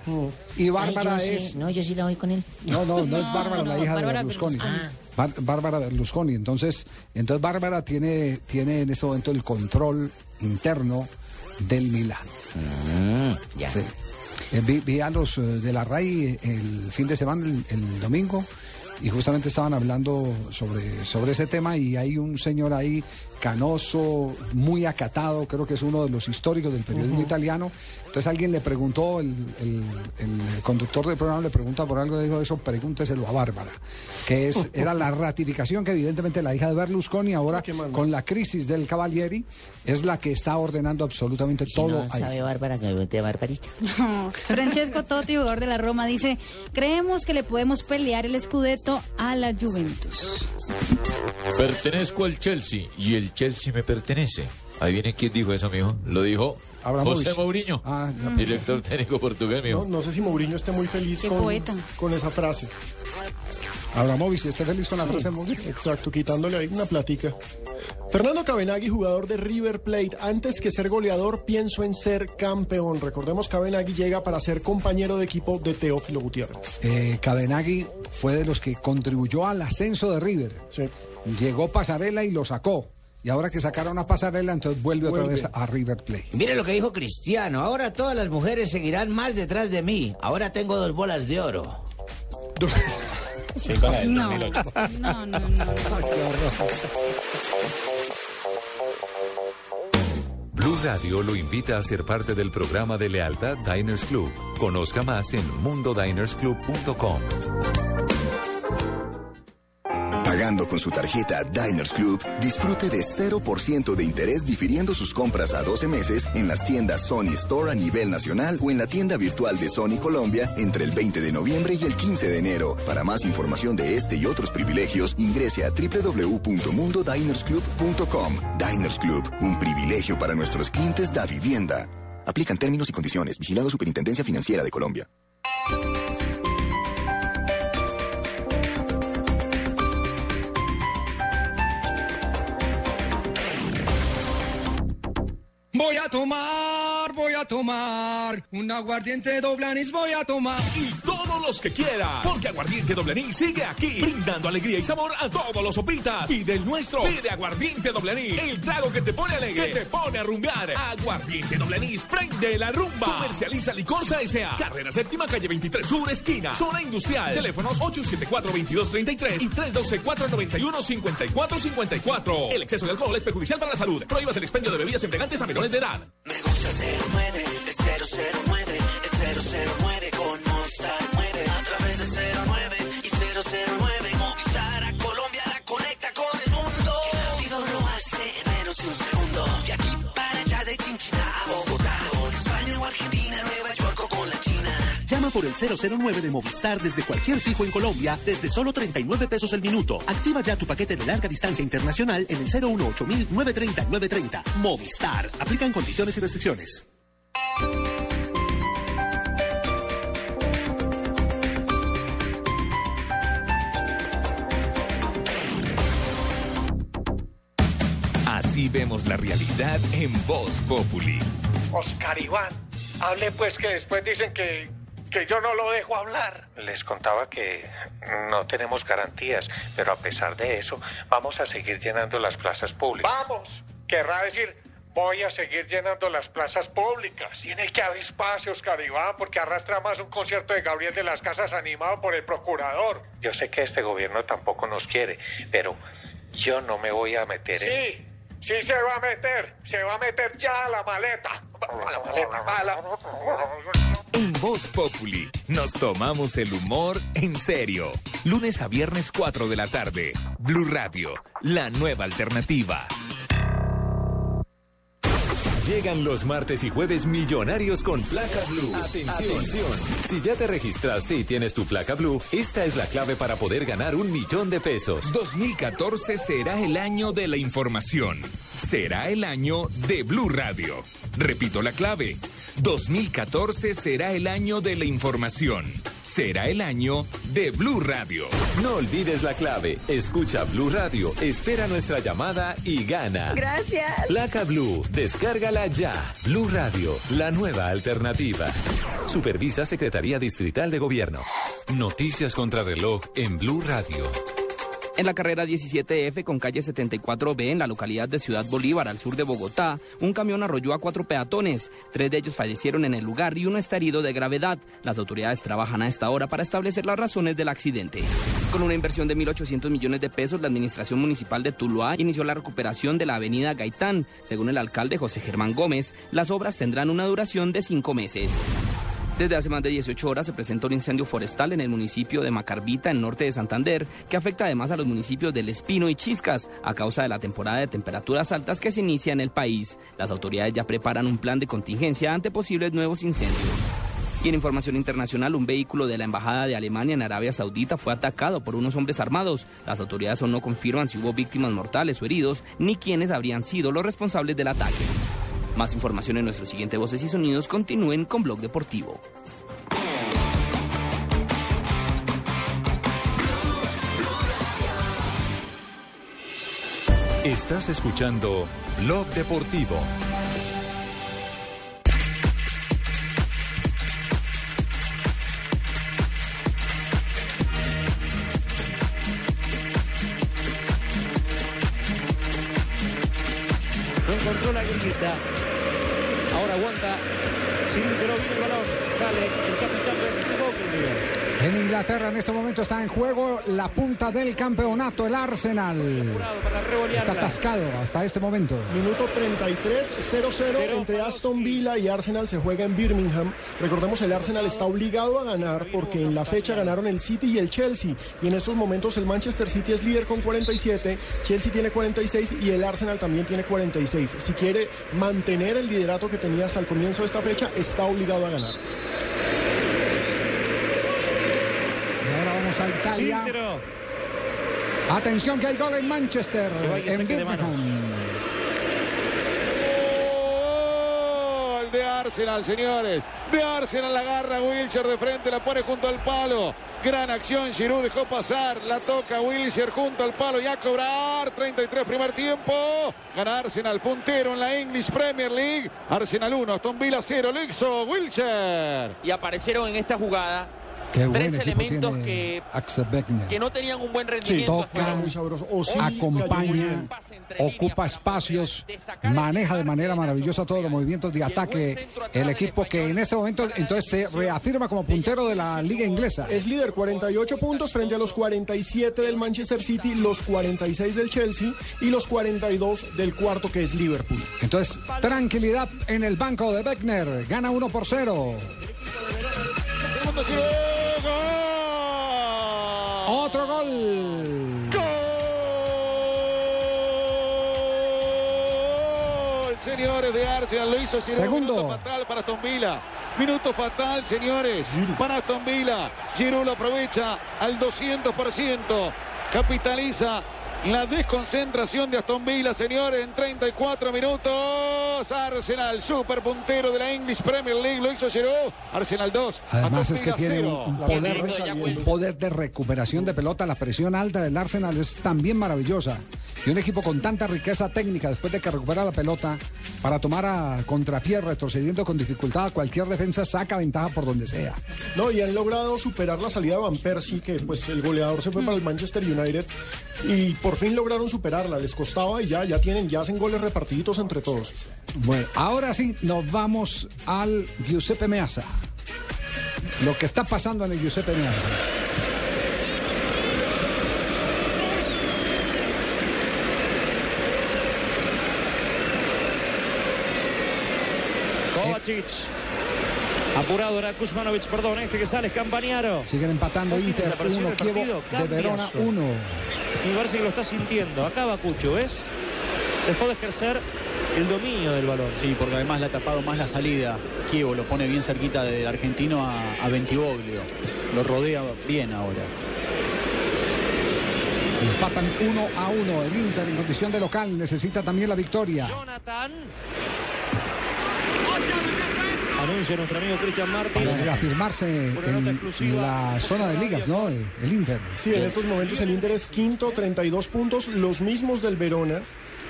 Y Bárbara Es. sí- no, yo sí la voy con él. No, no, no es No, Bárbara, no, la hija Bárbara de Berlusconi. Berlusconi. Bar- Bárbara Berlusconi. Entonces, entonces Bárbara tiene, tiene en ese momento el control interno del Milán. ya. Sí. Eh, vi, vi a los eh, de la RAI el fin de semana, el, el domingo, y justamente estaban hablando sobre, sobre ese tema y hay un señor ahí canoso, muy acatado, creo que es uno de los históricos del periodismo italiano. Entonces alguien le preguntó, el, el- el conductor del programa le pregunta por algo, dijo eso, pregúnteselo a Bárbara, que es, era la ratificación que evidentemente la hija de Berlusconi ahora con la crisis del Cavalieri es la que está ordenando absolutamente Si todo no ahí. sabe Bárbara que me barbarista. Francesco Totti, jugador de la Roma, dice, creemos que le podemos pelear el Scudetto a la Juventus. Pertenezco al Chelsea y el Chelsea me pertenece. Ahí viene quién dijo eso, mijo. Lo dijo Abramovich. José Mourinho, Ah, director técnico portugués, mijo. No, no sé si Mourinho esté muy feliz con, esa frase. Abramovich esté feliz con la frase de Mourinho. Exacto, quitándole ahí una platica. Fernando Cabenagui, jugador de River Plate. Antes que ser goleador, pienso en ser campeón. Recordemos, Cabenagui llega para ser compañero de equipo de Teófilo Gutiérrez. Eh, Cabenagui fue de los que contribuyó al ascenso de River. Llegó Pasarela y lo sacó. Y ahora que sacaron a Pasarela, entonces vuelve, otra vez a River Plate. Mire lo que dijo Cristiano. Ahora todas las mujeres seguirán más detrás de mí. Ahora tengo dos bolas de oro. Sí, con la del No, 2008. no, no, no. no. Blue Radio lo invita a ser parte del programa de lealtad Diners Club. Conozca más en mundodinersclub.com. Pagando con su tarjeta Diners Club, disfrute de 0% de interés difiriendo sus compras a 12 meses en las tiendas Sony Store a nivel nacional o en la tienda virtual de Sony Colombia entre el 20 de noviembre y el 15 de enero. Para más información de este y otros privilegios, ingrese a www.mundodinersclub.com. Diners Club, un privilegio para nuestros clientes da vivienda. Aplican términos y condiciones. Vigilado Superintendencia Financiera de Colombia. Voy a tomar, voy a tomar un aguardiente doble anís, voy a tomar. Y todos los que quieras, porque Aguardiente Doble Anís sigue aquí, brindando alegría y sabor a todos los sopitas. Y del nuestro, pide Aguardiente Doble Anís, el trago que te pone alegre, que te pone a rumbear. Aguardiente Doble Anís, prende la rumba. Comercializa Licorsa S.A. Carrera Séptima, calle 23 Sur, esquina, zona industrial. Teléfonos 874-2233 y 312-491-5454. El exceso de alcohol es perjudicial para la salud. Prohíbas el expendio de bebidas embriagantes a menores de edad. Me gusta 009, es 009, es 009 con Movistar 9 a través de 09 y 009 Movistar a Colombia la conecta con el mundo. Rápido lo hace en menos de un segundo. De aquí para allá de Chinchina a Bogotá, con España o Argentina, Nueva York o con la China. Llama por el 009 de Movistar desde cualquier fijo en Colombia desde solo 39 pesos el minuto. Activa ya tu paquete de larga distancia internacional en el 018 930 930. Movistar. Aplican condiciones y restricciones. Así vemos la realidad en Voz Populi. Oscar Iván, hable pues que después dicen que, que yo no lo dejo hablar. Les contaba que no tenemos garantías, pero a pesar de eso, vamos a seguir llenando las plazas públicas. Vamos, querrá decir, voy a seguir llenando las plazas públicas. Tiene que haber espacio, Oscar Iván, porque arrastra más un concierto de Gabriel de las Casas animado por el procurador. Yo sé que este gobierno tampoco nos quiere, pero yo no me voy a meter en... Sí, sí se va a meter, se va a meter ya a la maleta. A la maleta, a la... En Voz Populi nos tomamos el humor en serio. Lunes a viernes 4 de la tarde. Blue Radio, la nueva alternativa. Llegan los martes y jueves millonarios con placa blue. Atención. Si ya te registraste y tienes tu placa blue, esta es la clave para poder ganar un millón de pesos. 2014 será el año de la información. Será el año de Blue Radio. Repito la clave. 2014 será el año de la información. Será el año de Blue Radio. No olvides la clave. Escucha Blue Radio, espera nuestra llamada y gana. Gracias. Placa Blue, descárgala ya. Blue Radio, la nueva alternativa. Supervisa Secretaría Distrital de Gobierno. Noticias contra reloj en Blue Radio. En la carrera 17F con calle 74B en la localidad de Ciudad Bolívar, al sur de Bogotá, un camión arrolló a cuatro peatones. Tres de ellos fallecieron en el lugar y uno está herido de gravedad. Las autoridades trabajan a esta hora para establecer las razones del accidente. Con una inversión de 1.800 millones de pesos, la administración municipal de Tuluá inició la recuperación de la avenida Gaitán. Según el alcalde José Germán Gómez, las obras tendrán una duración de cinco meses. Desde hace más de 18 horas se presenta un incendio forestal en el municipio de Macarbita, en norte de Santander, que afecta además a los municipios del Espino y Chiscas a causa de la temporada de temperaturas altas que se inicia en el país. Las autoridades ya preparan un plan de contingencia ante posibles nuevos incendios. Y en información internacional, un vehículo de la Embajada de Alemania en Arabia Saudita fue atacado por unos hombres armados. Las autoridades aún no confirman si hubo víctimas mortales o heridos, ni quiénes habrían sido los responsables del ataque. Más información en nuestro siguiente Voces y Sonidos. Continúen con Blog Deportivo. Estás escuchando Blog Deportivo. No encontró la grillita. Ahora aguanta. Cilindro viene el balón. Sale el capitán de Bogle. En Inglaterra en este momento está en juego la punta del campeonato, el Arsenal. Está atascado hasta este momento. Minuto 33, 0-0 entre Aston Villa y Arsenal se juega en Birmingham. Recordemos, el Arsenal está obligado a ganar porque en la fecha ganaron el City y el Chelsea. Y en estos momentos el Manchester City es líder con 47, Chelsea tiene 46 y el Arsenal también tiene 46. Si quiere mantener el liderato que tenía hasta el comienzo de esta fecha, está obligado a ganar. Y ahora vamos a Italia. Atención que hay gol en Manchester. Se va y en. Birmingham. Gol de Arsenal, señores. De Arsenal la agarra Wilshire de frente, la pone junto al palo. Gran acción, Giroud dejó pasar, la toca Wilshire junto al palo y a cobrar. 33 primer tiempo. Gana Arsenal puntero en la English Premier League. Arsenal 1, Aston Villa 0, lo hizo Wilshire. Y aparecieron en esta jugada Qué buen tres equipo elementos tiene que, Axel Beckner. que no tenían un buen rendimiento. toca, acompaña, ocupa espacios, maneja de manera maravillosa todos los movimientos de ataque. El equipo que en este momento entonces se reafirma como puntero de la liga inglesa. Es líder 48 puntos frente a los 47 del Manchester City, los 46 del Chelsea y los 42 del cuarto que es Liverpool. Entonces, tranquilidad en el banco de Beckner. Gana 1 por 0. Segundo gol. Otro gol. Gol, señores de Arsenal, lo hizo Segundo. minuto fatal para Aston Villa. Minuto fatal, señores. Para Aston Villa. Giroud lo aprovecha al 200%. Capitaliza la desconcentración de Aston Villa, señores, en 34 minutos. Arsenal, super puntero de la English Premier League, lo hizo Giroud. Arsenal 2. Además Aston es que tiene cero. un poder, un poder de recuperación de pelota. La presión alta del Arsenal es también maravillosa. Y un equipo con tanta riqueza técnica después de que recupera la pelota para tomar a contrapié, retrocediendo con dificultad a cualquier defensa, saca ventaja por donde sea. No, y han logrado superar la salida de Van Persie, que pues el goleador se fue para el Manchester United y por fin lograron superarla. Les costaba y ya, ya tienen, ya hacen goles repartiditos entre todos. Bueno, ahora sí nos vamos al Giuseppe Meazza. Lo que está pasando en el Giuseppe Meazza. Kovacic. Apurado era Kuzmanovic, perdón, este que sale es Campañaro. Siguen empatando Inter desapareció 1, del Kievo de Verona eso. 1. Y parece que lo está sintiendo. Acá va Cucho, ¿ves? Dejó de ejercer el dominio del balón. Sí, porque además le ha tapado más la salida. Kievo lo pone bien cerquita del argentino a, a Bentivoglio. Lo rodea bien ahora. Empatan 1 a 1. El Inter en condición de local necesita también la victoria. Jonathan. Anuncia nuestro amigo Cristian Martín. Para reafirmarse en la zona de ligas, ¿no? El Inter. Sí, en estos momentos el Inter es quinto, 32 puntos, los mismos del Verona.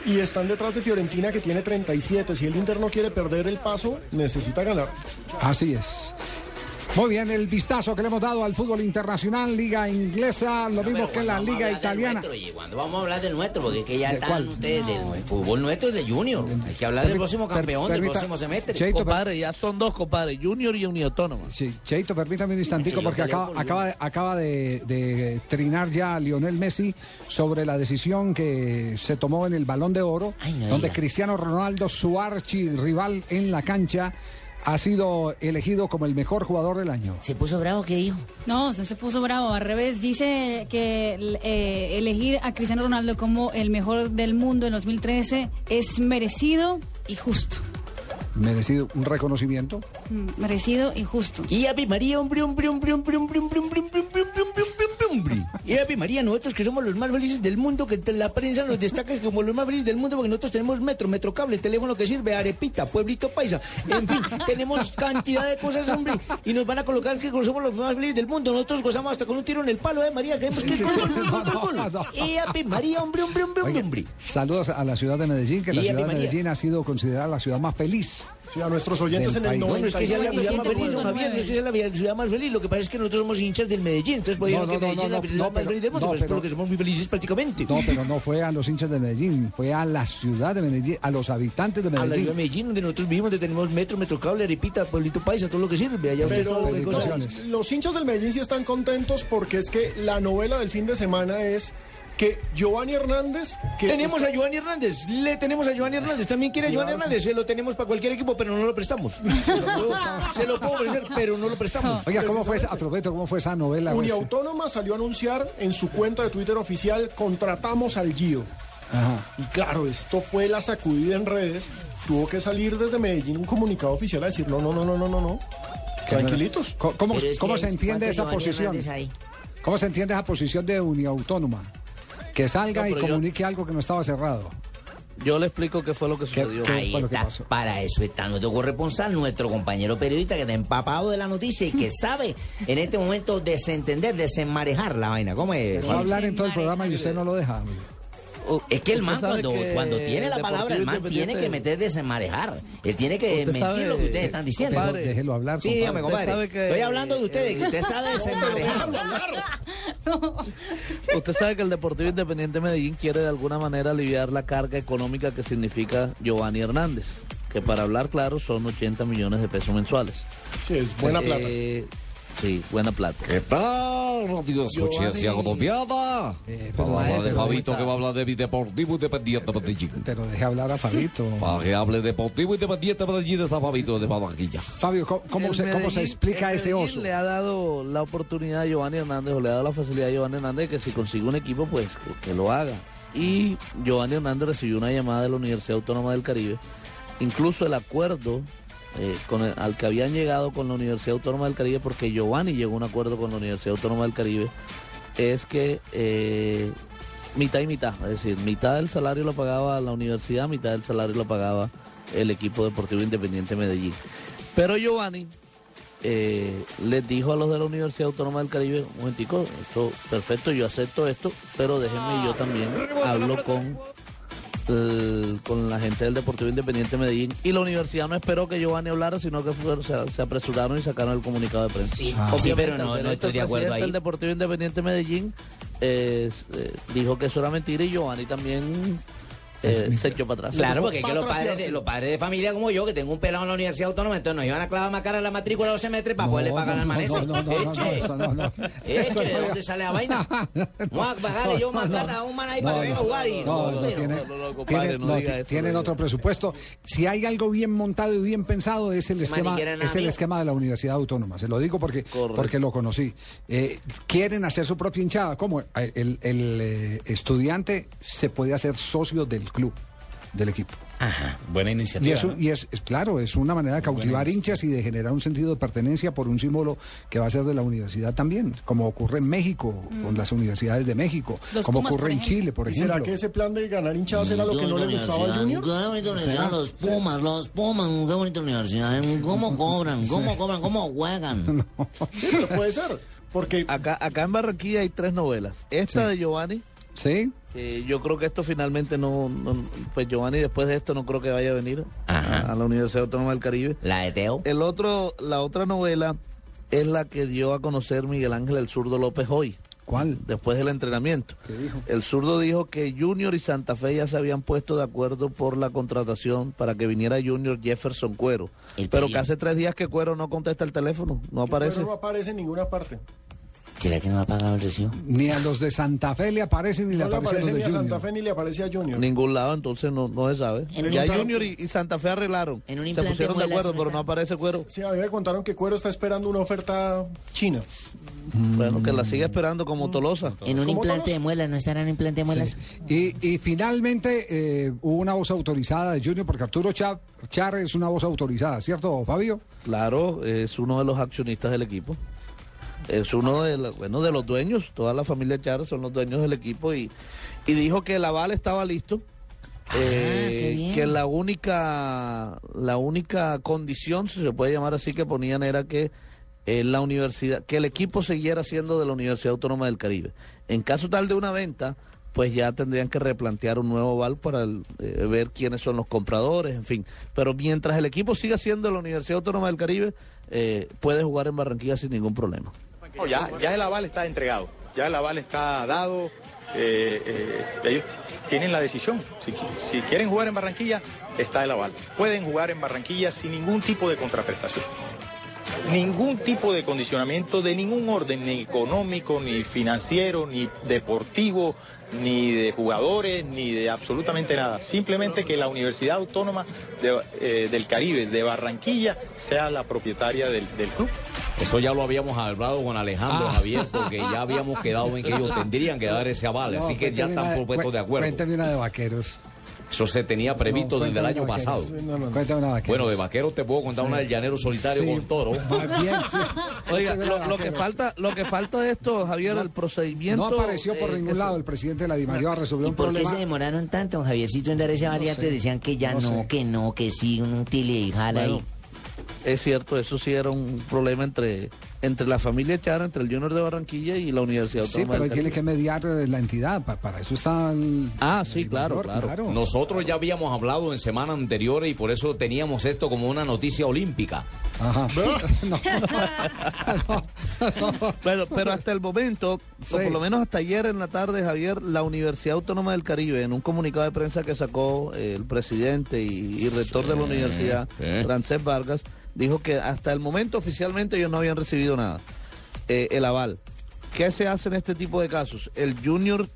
Y están detrás de Fiorentina que tiene 37. Si el Inter no quiere perder el paso, necesita ganar. Así es. Muy bien, el vistazo que le hemos dado al fútbol internacional, liga inglesa, lo mismo que en la liga italiana. Cuando vamos a hablar del nuestro, porque es que ya ¿De están cuál? ustedes del nue- fútbol nuestro es de Junior. Hay que hablar del próximo per- campeón, del próximo semestre. Cheito, Compadre, ya son dos, compadre, Junior y Uniautónoma. Sí, Cheito, permítame un instantico porque acaba, por acaba, de, acaba de, de trinar ya Lionel Messi sobre la decisión que se tomó en el Balón de Oro, no donde diga. Cristiano Ronaldo, su archirrival en la cancha, ha sido elegido como el mejor jugador del año. ¿Se puso bravo qué dijo? No, no se puso bravo, al revés. Dice que eh, elegir a Cristiano Ronaldo como el mejor del mundo en 2013 es merecido y justo. Merecido un reconocimiento. Mm, Merecido y justo. Y Ave María, hombre, hombre, hombre, hombre, hombre, hombre, hombre, hombre, hombre, hombre, hombre, hombre, hombre. Y Ave María, nosotros que somos los más felices del mundo, que la prensa nos destaca como los más felices del mundo, porque nosotros tenemos metro, metro cable, teléfono que sirve, arepita, pueblito paisa. En fin, tenemos cantidad de cosas, hombre. Y nos van a colocar que somos los más felices del mundo. Nosotros gozamos hasta con un tiro en el palo, Ave María, creemos que es. Y Ave María, hombre, hombre, hombre, hombre, hombre. Saludos a la ciudad de Medellín, que la ciudad de. Medellín ha sido considerada la ciudad más feliz. Sí, a nuestros oyentes Del en el país. 90. Bueno, es que sea la ciudad más feliz, Javier, no es que sea la ciudad más feliz. Lo que pasa es que nosotros somos hinchas del Medellín, entonces podríamos No, no, que Medellín no, es la no, ciudad no, más pero- feliz del mundo, no, pero es pero- porque somos muy felices prácticamente. No, pero no fue a los hinchas de Medellín, fue a la ciudad de Medellín, a los habitantes de A la ciudad de Medellín. Medellín, donde nosotros vivimos, donde tenemos metro, metro cable, arepita, pueblito paisa, todo lo que sirve. Allá ustedes Pero felicitaciones. los hinchas del Medellín sí están contentos porque es que la novela del fin de semana es que Giovanni Hernández... Que Tenemos está- a Giovanni Hernández, le tenemos a Giovanni Hernández, también quiere a Giovanni Claro. Hernández, se lo tenemos para cualquier equipo, pero no lo prestamos. Se lo puedo, se lo puedo ofrecer, pero no lo prestamos. Oiga, ¿cómo fue, esa- a propósito, cómo fue esa novela? Uniautónoma salió a anunciar en su cuenta de Twitter oficial, contratamos al Gio. Ajá. Y claro, esto fue la sacudida en redes. Tuvo que salir desde Medellín un comunicado oficial a decir, no, no, no, no, no, no, no. Tranquilitos. ¿Cómo, cómo se entiende ¿cuánto esa posición? ¿Cómo se entiende esa posición de Uniautónoma? Que salga No, y yo- comunique algo que no estaba cerrado. Yo le explico qué fue lo que sucedió. qué- Ahí lo que está, pasó? para eso está nuestro corresponsal, nuestro compañero periodista que está empapado de la noticia y que sabe en este momento desentender, desenmarejar la vaina. ¿Cómo es? Va a hablar en todo el programa y usted no lo deja. Es que el man cuando, que cuando tiene la palabra, el man tiene que meter desenmarejar. Él tiene que mentir lo que ustedes están diciendo. compadre, Déjelo, déjelo hablar, Sí, compadre. dígame, compadre. sabe que- Estoy hablando de ustedes, que usted sabe desenmarejar. Usted sabe que el Deportivo Independiente Medellín quiere de alguna manera aliviar la carga económica que significa Giovanni Hernández, que para hablar claro son 80 millones de pesos mensuales. Sí, es buena plata. Eh, sí, buena plata. ¿Qué tal, Radio Escuchencia Colombiana? pero Habla de Fabito que va a hablar de mi Deportivo Independiente Medellín. Pero deje hablar a Fabito. Para que hable de Deportivo Independiente Medellín está Fabito de Barranquilla. Fabio, ¿cómo, se, cómo se explica ese oso? Le ha dado la oportunidad a Giovanni Hernández, o le ha dado la facilidad a Giovanni Hernández de que si consigue un equipo, pues que, que lo haga. Y Giovanni Hernández recibió una llamada de la Universidad Autónoma del Caribe. Incluso el acuerdo eh, con el- al que habían llegado con la Universidad Autónoma del Caribe, porque Giovanni llegó a un acuerdo con la Universidad Autónoma del Caribe, es que eh, mitad y mitad, es decir, mitad del salario lo pagaba la universidad, mitad del salario lo pagaba el equipo deportivo Independiente Medellín. Pero Giovanni eh, les dijo a los de la Universidad Autónoma del Caribe, un momentico, esto perfecto, yo acepto esto, pero déjenme yo también hablo con el- con la gente del Deportivo Independiente Medellín y la universidad no esperó que Giovanni hablara, sino que fue- se, se apresuraron y sacaron el comunicado de prensa. Sí, sí, pero no- estoy de el acuerdo presidente ahí. del Deportivo Independiente Medellín eh, eh, dijo que eso era mentira y Giovanni también eh, se echó para atrás. Claro, porque que los padres, de, los padres de familia como yo, que tengo un pelado en la Universidad Autónoma, entonces nos iban a clavar más cara la matrícula los semestres para poderle pagar al no, maestro. no, no, no, no, Eche, eso no, no. eche, Eso ¿de no. dónde sale la vaina? Vamos a pagarle yo más plata a un man ahí para que venga a jugar y... No, no, tiene- compadre, no no, diga eso, tienen no otro presupuesto. Si hay algo bien montado y bien pensado es el esquema, es el esquema de la Universidad Autónoma. Se lo digo porque porque lo conocí. Eh, quieren hacer su propia hinchada. ¿Cómo? Eh, El, el, eh, estudiante se puede hacer socio del club, del equipo. Ajá, buena Y, iniciativa. eso, ¿no? y es, es claro, es una manera de cautivar hinchas y de generar un sentido de pertenencia por un símbolo que va a ser de la universidad también, como ocurre en México, con las universidades de México, Los como Pumas, ocurre en. Chile, por ¿Y ejemplo. será que ese plan de ganar hinchadas era lo que no le gustaba al Junior? Qué bonita universidad, los Pumas, los Pumas, qué bonita universidad. ¿Cómo cobran? ¿Cómo cobran? ¿Cómo juegan? Sí, pero puede ser. Porque acá, acá en Barranquilla hay tres novelas. Esta de Giovanni. Sí. Yo creo que esto finalmente no, no- Pues Giovanni después de esto no creo que vaya a venir a, a la Universidad Autónoma del Caribe. La de Teo. El otro, la otra novela es la que dio a conocer Miguel Ángel el zurdo López hoy. ¿Cuál? Después del entrenamiento. dijo? El zurdo dijo que Junior y Santa Fe ya se habían puesto de acuerdo por la contratación para que viniera Junior Jefferson Cuero. Pero que hace tres días que Cuero no contesta el teléfono, no aparece. Pero no aparece en ninguna parte. ¿Será que no ha pagado el recibo? Ni a los de Santa Fe le aparecen ni le No le aparecen aparece los ni de a Santa Junior. Fe ni le aparece a Junior. Ningún lado, entonces no, no se sabe. En Ya Junior y, y Santa Fe arreglaron. En un se pusieron de acuerdo, pero no aparece Cuero. Sí, a mí me contaron que Cuero está esperando una oferta china. Bueno, que la siga esperando como Tolosa. En un implante de muelas, ¿no estarán en implante de muelas? Y, y finalmente eh, hubo una voz autorizada de Junior, porque Arturo Char, Char es una voz autorizada, ¿cierto, Fabio? Claro, es uno de los accionistas del equipo. Es uno de, los- bueno, de los dueños. Toda la familia Char son los dueños del equipo y, y dijo que el aval estaba listo. eh, qué bien. que la única la única condición, si se puede llamar así, que ponían era que eh, la universidad, que el equipo siguiera siendo de la Universidad Autónoma del Caribe. En caso tal de una venta, pues ya tendrían que replantear un nuevo aval para el, eh, ver quiénes son los compradores, en fin. Pero mientras el equipo siga siendo de la Universidad Autónoma del Caribe, eh, puede jugar en Barranquilla sin ningún problema. No, ya, ya el aval está entregado, ya el aval está dado, eh, eh, ellos tienen la decisión. Si, quieren jugar en Barranquilla, está el aval. Pueden jugar en Barranquilla sin ningún tipo de contraprestación. Ningún tipo de condicionamiento de ningún orden, ni económico, ni financiero, ni deportivo, ni de jugadores, ni de absolutamente nada. Simplemente que la Universidad Autónoma eh, del Caribe de Barranquilla sea la propietaria del club. Eso ya lo habíamos hablado con Alejandro Ah. Javier, porque ya habíamos quedado en que ellos tendrían que dar ese aval, No, así que ya están propuestos de acuerdo. Cuéntame una de vaqueros. Eso se tenía previsto No, desde el año pasado. vaqueros. Cuéntame una de vaqueros. Bueno, de vaqueros te puedo contar Sí. una del llanero solitario Sí. con toro. Más bien, sí. Oiga, lo, que falta, lo que falta de esto, Javier, el procedimiento. No apareció por eh, ningún lado el presidente de la Dimayor a resolver ¿Y un por qué problema. se demoraron tanto, Javiercito, en dar ese y sé, decían que ya no no, sé. que no, que sí, un tile y jala Bueno, ahí? Es cierto, eso sí era un problema entre, entre la familia Chara, entre el Junior de Barranquilla y la Universidad Sí, Autónoma pero del tiene Caribe. que mediar eh, la entidad, pa- para, eso está el... Ah, sí, el claro, claro. Nosotros ya habíamos hablado en semanas anteriores y por eso teníamos esto como una noticia olímpica. Ajá. Pero, pero hasta el momento, o por lo menos hasta ayer en la tarde, Javier, la Universidad Autónoma del Caribe, en un comunicado de prensa que sacó el presidente y, y rector de la universidad, sí. Francés Vargas, dijo que hasta el momento oficialmente ellos no habían recibido nada, eh, el aval. ¿Qué se hace en este tipo de casos? El junior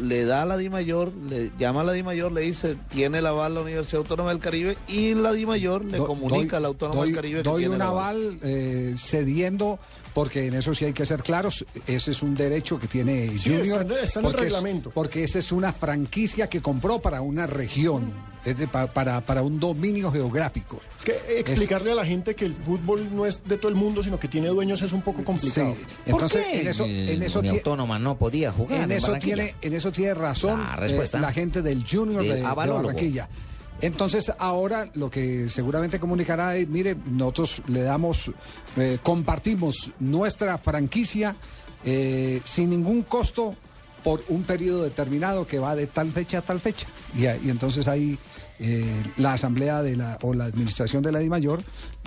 le da a la DIMAYOR, le llama a la DIMAYOR, le dice, tiene el aval la Universidad Autónoma del Caribe y la DIMAYOR le Do- comunica doy- a la Autónoma doy- del Caribe que doy tiene un el aval. aval eh, cediendo porque en eso sí hay que ser claros, ese es un derecho que tiene Sí, Junior. está en- está en el porque es- reglamento. porque esa es una franquicia que compró para una región, es de- pa- para, para un dominio geográfico. Es que explicarle a la gente que el fútbol no es de todo el mundo, sino que tiene dueños es un poco complicado. Sí, entonces en eso, en eso Unión tie- Autónoma no podía jugar en en eso tiene, en eso tiene razón La eh, la gente del Junior de, de avalólogo. Barranquilla. Entonces ahora lo que seguramente comunicará es, mire, nosotros le damos, eh, compartimos nuestra franquicia eh, sin ningún costo por un periodo determinado que va de tal fecha a tal fecha. Y, entonces ahí eh, la asamblea de la o la administración de la DIMAYOR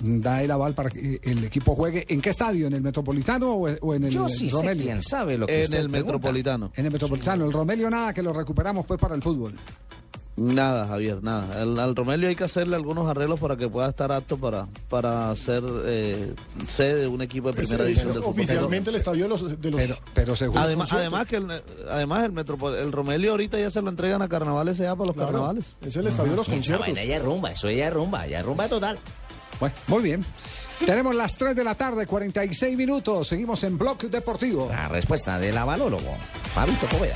mm, da el aval para que el equipo juegue. ¿En qué estadio? ¿En el Metropolitano o, o en el Yo sí sé Romelio? quién sabe lo que En usted el pregunta. Metropolitano. En el Metropolitano. El Romelio nada, que lo recuperamos pues para el fútbol. Nada, Javier, nada. Al, al Romelio hay que hacerle algunos arreglos para que pueda estar apto para, para ser eh, sede de un equipo de primera división del fútbol. oficialmente el estadio de los... De los pero Además, además que el, además el, Metropol- el Romelio ahorita ya se lo entregan a Carnavales ya para los carnavales. Es el estadio de los Esa vaina ya es rumba, eso ya es rumba, ya es rumba total. Bueno, muy bien. Tenemos las 3 de la tarde, 46 minutos. Seguimos en Bloque Deportivo. La respuesta del avalólogo, Fabito Poveda.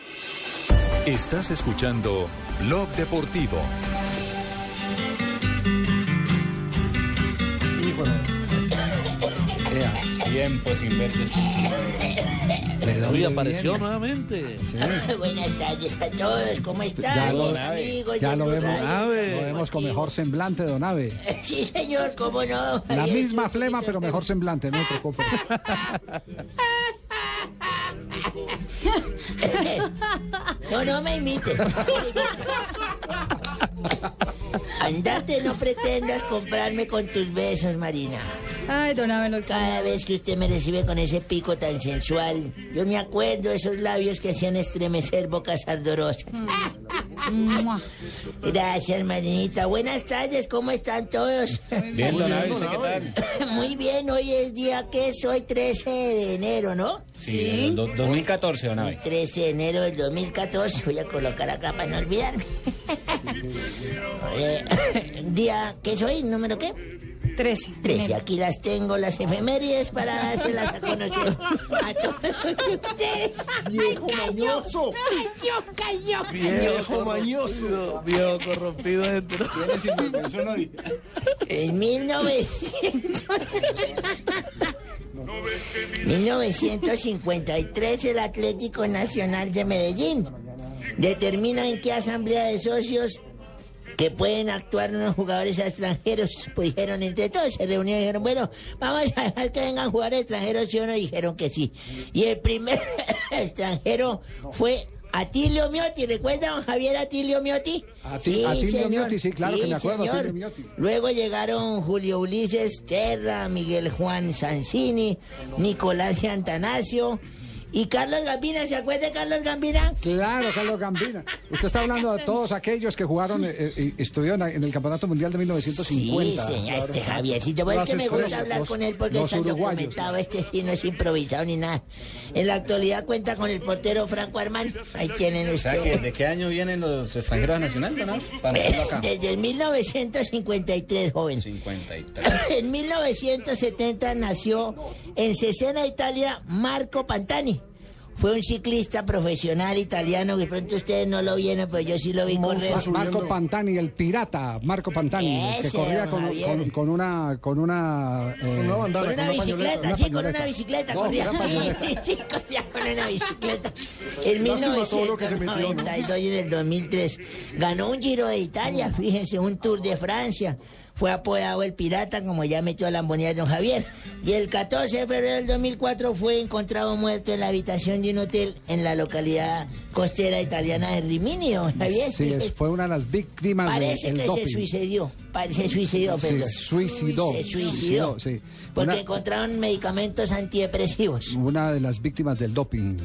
Estás escuchando Blog Deportivo. Tiempo sin verte. Uy, apareció nuevamente. Buenas tardes a todos, ¿cómo están Ya lo, amigos? ya lo vemos, lo vemos con mejor semblante, don Ave. Sí, señor, ¿cómo no? La misma flema, pero mejor semblante, no te preocupes. No, no me imite. Andate, no pretendas comprarme con tus besos, Marina. Ay, don Abel, Cada vez que usted me recibe con ese pico tan sensual, yo me acuerdo de esos labios que hacían estremecer bocas ardorosas. Gracias, Marinita. Buenas tardes, ¿cómo están todos? Bien, don Abel, ¿sí qué tal? Muy bien, hoy es día que es hoy 13 de enero, ¿no? Sí, el do- 2014, don Abel. 13 de enero del 2014. Voy a colocar acá para no olvidarme. Eh, día, ¿qué soy? ¿Número qué? 13. 13. Aquí las tengo, las efemérides, para dárselas a conocer a todos ustedes. Viejo mañoso. Cayó, cayó, cayó. Viejo mañoso. Viejo corrompido. entero. En 1900... 1953 el Atlético Nacional de Medellín determina en qué asamblea de socios que pueden actuar unos jugadores extranjeros, pues dijeron entre todos, se reunieron y dijeron, bueno, vamos a dejar que vengan jugadores extranjeros, ¿sí o no? Dijeron que sí. Y el primer extranjero fue Atilio Miotti, ¿recuerda don Javier Atilio Miotti? Ati- Atilio Miotti, sí, claro que me acuerdo, señor. Atilio Miotti. Luego llegaron Julio Ulises Terra, Miguel Juan Sansini, Nicolás Antanasio y Carlos Gambina. ¿Se acuerda de Carlos Gambina? Claro, Carlos Gambina. Usted está hablando de todos aquellos que jugaron, eh, eh, estuvieron en el Campeonato Mundial de 1950. Sí, señor, este Javiercito. Pues es que me gusta hablar los- con él porque está documentado. Este sí no es improvisado ni nada. En la actualidad cuenta con el portero Franco Armán. Ahí tienen O sea, que ustedes. ¿de qué año vienen los extranjeros nacionales, Abel? Para. Desde el 1953, joven. 53. En 1970 nació en Cesena, Italia, Marco Pantani. Fue un ciclista profesional italiano que pronto ustedes no lo vieron, pues yo sí lo vi correr. Marco Pantani, el pirata, Marco Pantani, que Ese, corría don con, con- con una con una eh, una bandana, Con una bicicleta, sí, con una bicicleta No, corría. Sí, sí, corría con una bicicleta. En Lástima todo lo que se metió, ¿no? 1992 y en el 2003 ganó un Giro de Italia, fíjense, un Tour de Francia. Fue apodado el pirata, como ya metió a la de don Javier. Y el 14 de febrero del 2004 fue encontrado muerto en la habitación de un hotel en la localidad costera italiana de Rimini, don Javier. Sí, fue una de las víctimas Parece del que doping. se suicidó. Se suicidó, Se perdón. suicidó. Se suicidó. sí. Porque Una, encontraron medicamentos antidepresivos. una de las víctimas del doping.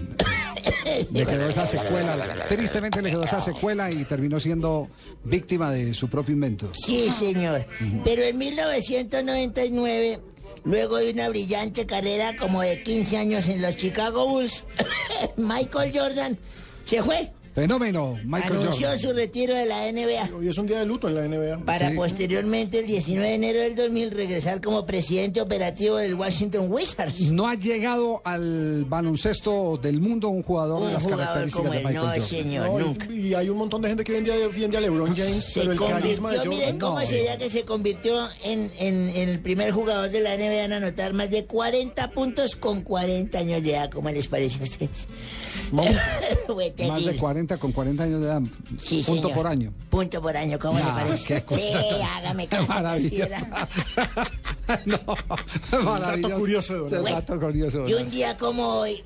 Le quedó esa secuela. Tristemente le quedó esa secuela y terminó siendo víctima de su propio invento. Sí, señor. Pero en 1999, luego de una brillante carrera como de 15 años en los Chicago Bulls, Michael Jordan se fue. Fenómeno, Michael Anunció Jordan. su retiro de la NBA. Hoy es un día de luto en la NBA. Para Sí. posteriormente, el 19 de enero del 2000, regresar como presidente operativo del Washington Wizards. No ha llegado al baloncesto del mundo un jugador de las jugador características como de Michael no, Jordan. señor, No, y- nunca. y, hay un montón de gente que hoy en día defiende a LeBron James, Se pero el carisma de Jordan. miren cómo no. sería que se convirtió en, en- en el primer jugador de la NBA en anotar más de 40 puntos con 40 años de edad. ¿Cómo les parece a ustedes? Más de terrible. 40 con 40 años de edad. Sí, punto señor. por año. Punto por año, ¿cómo No, le parece? qué cosa. Sí, hágame Qué caso. maravilla. quisiera. Maravilloso. verdad. Ese dato curioso. Y un día como hoy,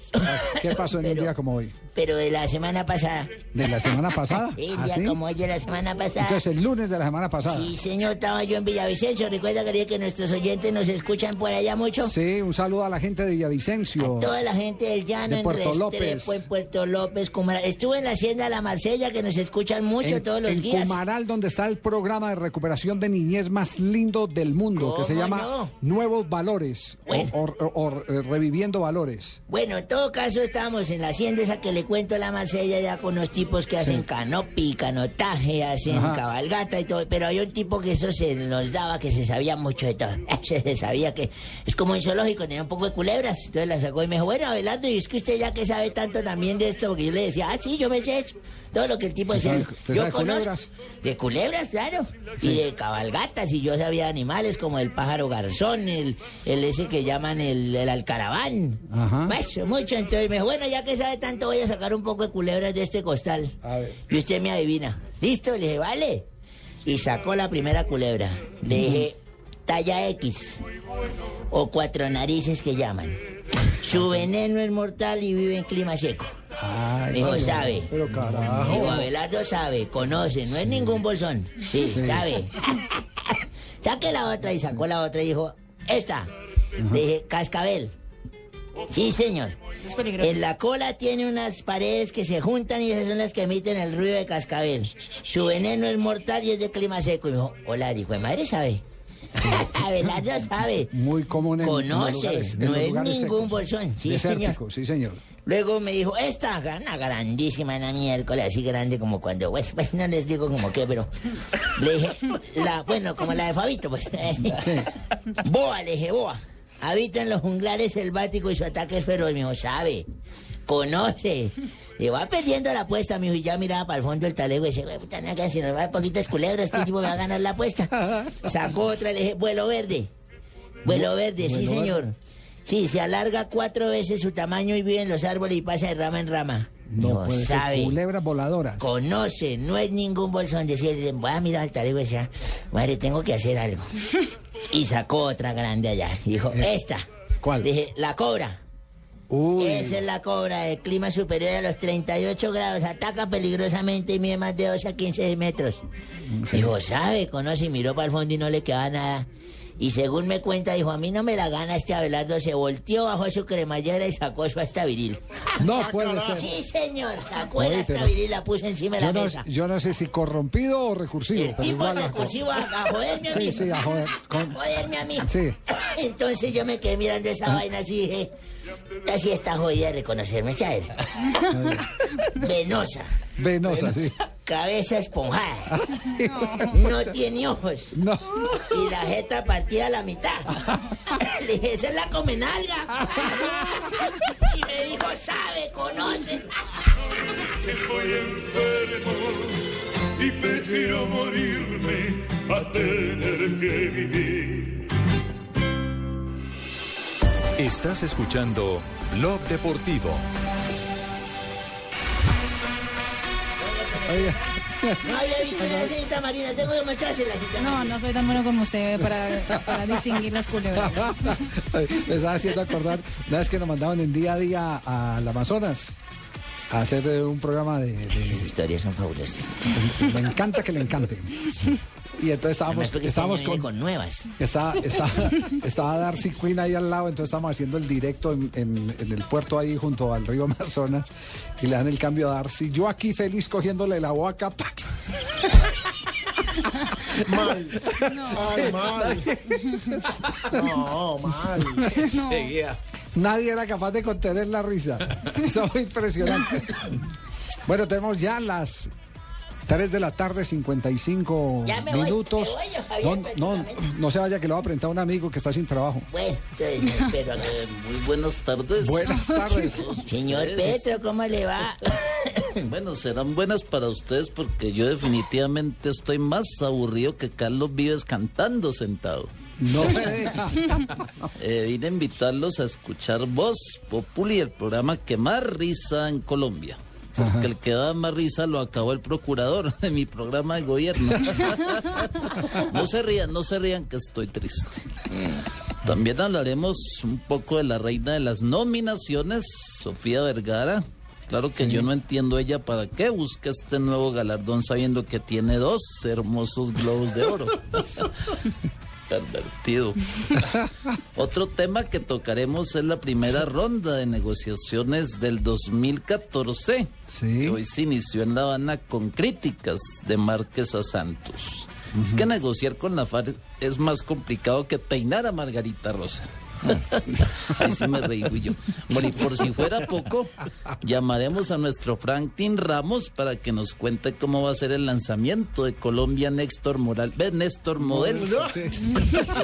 ¿Qué pasó en un Pero- día como hoy? Pero de la semana pasada. ¿De la semana pasada? Sí, ¿Ah, sí? como hoy de la semana pasada. Entonces el lunes de la semana pasada. Sí, señor, estaba yo en Villavicencio. Recuerda que, que nuestros oyentes nos escuchan por allá mucho. Sí, un saludo a la gente de Villavicencio. Toda la gente del llano, De en Puerto López. en Puerto López, Cumaral. Estuve en la hacienda La Marsella, que nos escuchan mucho en, todos los en días. Cumaral, donde está el programa de recuperación de niñez más lindo del mundo, que se ¿Cómo llama no? Nuevos Valores o- Bueno. o, o- o, Reviviendo Valores. Bueno, en todo caso, estábamos en la hacienda esa que le cuento la Marsella, ya con unos tipos que hacen canopy, canotaje, hacen Ajá. cabalgata y todo. Pero hay un tipo que eso se nos daba, que se sabía mucho de todo. Se sabía que es como un zoológico, tenía un poco de culebras. Entonces la sacó y me dijo, bueno, Abelardo, y es que usted ya que sabe tanto también de esto, porque yo le decía, ah, sí, yo me sé eso. Todo lo que el tipo ¿Usted decía. Yo sabe conozco. culebras? De culebras, claro. Y de cabalgatas. Y yo sabía animales como el pájaro garzón, el, el ese que llaman el, el alcaraván. Ajá. Pues, mucho. Entonces me dijo, bueno, ya que sabe tanto, voy a sacar un poco de culebras de este costal. A ver. Y usted me adivina. ¿Listo? Le dije, vale. Y sacó la primera culebra. Le dije, talla X. O cuatro narices que llaman. Su veneno es mortal y vive en clima seco. Me dijo, Ay, sabe. Pero carajo. Abelardo sabe, conoce, no es ningún bolsón. Sí, Sí. sabe. Saque la otra y sacó la otra y dijo, esta. Le dije, cascabel. Sí, señor. Es peligroso. En la cola tiene unas paredes que se juntan y esas son las que emiten el ruido de cascabel. Su veneno es mortal y es de clima seco. Y me dijo, hola, dijo, de madre sabe. Abelardo sabe. Muy común en, en los Conoce, lugares, en no los es lugares ningún secos. bolsón. Sí, señor. Sí, señor. Luego me dijo, esta, una grandísima, una miércoles, así grande como cuando, pues, pues, no les digo como qué, pero le dije, la, bueno, como la de Fabito, pues. Boa, le dije, boa. Habita en los junglares selváticos y su ataque es feroz. Me dijo, sabe, conoce. Y va perdiendo la apuesta, mijo, y ya miraba para el fondo del talego y decía, "Güey, puta, nada, que si nos va a poquitas culebras, este tipo me va a ganar la apuesta. Sacó otra, le dije, vuelo verde. Vuelo verde, sí, señor. Sí, se alarga cuatro veces su tamaño y vive en los árboles y pasa de rama en rama. No puede sabe, ser culebras voladoras. conoce, no es ningún bolsón. Decía, voy a mirar al talego y decía, madre, tengo que hacer algo. Y sacó otra grande allá. Dijo, esta. Eh, ¿Cuál? Dije, la cobra. Uy, Esa es la cobra de clima superior a los 38 grados. Ataca peligrosamente y mide más de 12 a 15 metros. Dijo, sabe, conoce y miró para el fondo y no le quedaba nada. Y según me cuenta, dijo, a mí no me la gana este Abelardo. Se volteó bajo su cremallera y sacó su hasta viril. no puede ser. Sí, señor, sacó el pero- viril y la puso encima de la no, mesa. yo no sé si corrompido o recursivo, El pero tipo igual. la- recursivo a, a joderme a mí. Sí, sí, a joder. Con- A joderme a mí. Sí. Entonces yo me quedé mirando esa vaina así y dije, así está jodida de reconocerme, ¿sabes? Venosa, Venosa, sí. cabeza esponjada, no tiene ojos No. y la jeta partida a la mitad. Le dije, esa es la comenalga. Y me dijo, sabe, conoce. Estoy enfermo y prefiero morirme a tener que vivir. Estás escuchando Blog Deportivo. Oiga, No había visto la Marina, tengo que mostrársela, señorita No, no soy tan bueno como usted para, para distinguir las culebras. Me estaba haciendo acordar, una vez que nos mandaban en día a día al Amazonas hacer eh, un programa de... Esas historias son fabulosas. Me encanta que le encanten. Y entonces estábamos, estábamos con, con nuevas. Estaba, estaba, estaba Darcy Quinn ahí al lado, entonces estábamos haciendo el directo en, en- en el puerto ahí junto al río Amazonas y le dan el cambio a Darcy. Yo aquí feliz cogiéndole la boca. Mal. No. Ay, mal. No, mal. Seguía. Nadie era capaz de contener la risa. Eso fue impresionante. Bueno, tenemos ya las 3 de la tarde, 55 Ya me voy, minutos. me voy, Javier, no, no, no se vaya que lo va a presentar un amigo que está sin trabajo. Bueno, espero acá. Muy buenas tardes. Buenas tardes. Señor Petro, ¿cómo le va? Bueno, serán buenas para ustedes porque yo definitivamente estoy más aburrido que Carlos Vives cantando sentado. No me deja. Eh, vine a invitarlos a escuchar Voz Populi, el programa que más risa en Colombia. Porque el que da más risa lo acabó el procurador de mi programa de gobierno. No se rían, no se rían que estoy triste. También hablaremos un poco de la reina de las nominaciones, Sofía Vergara. Claro que yo no entiendo ella para qué busca este nuevo galardón sabiendo que tiene dos hermosos globos de oro. Pervertido. Otro tema que tocaremos es la primera ronda de negociaciones del 2014, que hoy se inició en La Habana con críticas de Márquez a Santos. Es que negociar con la FARC es más complicado que peinar a Margarita Rosa. Ahí sí me reí yo. Bueno, y por si fuera poco, llamaremos a nuestro Franklin Ramos para que nos cuente cómo va a ser el lanzamiento de Colombia Néstor Moral, ¿ves? Néstor Models. Sí.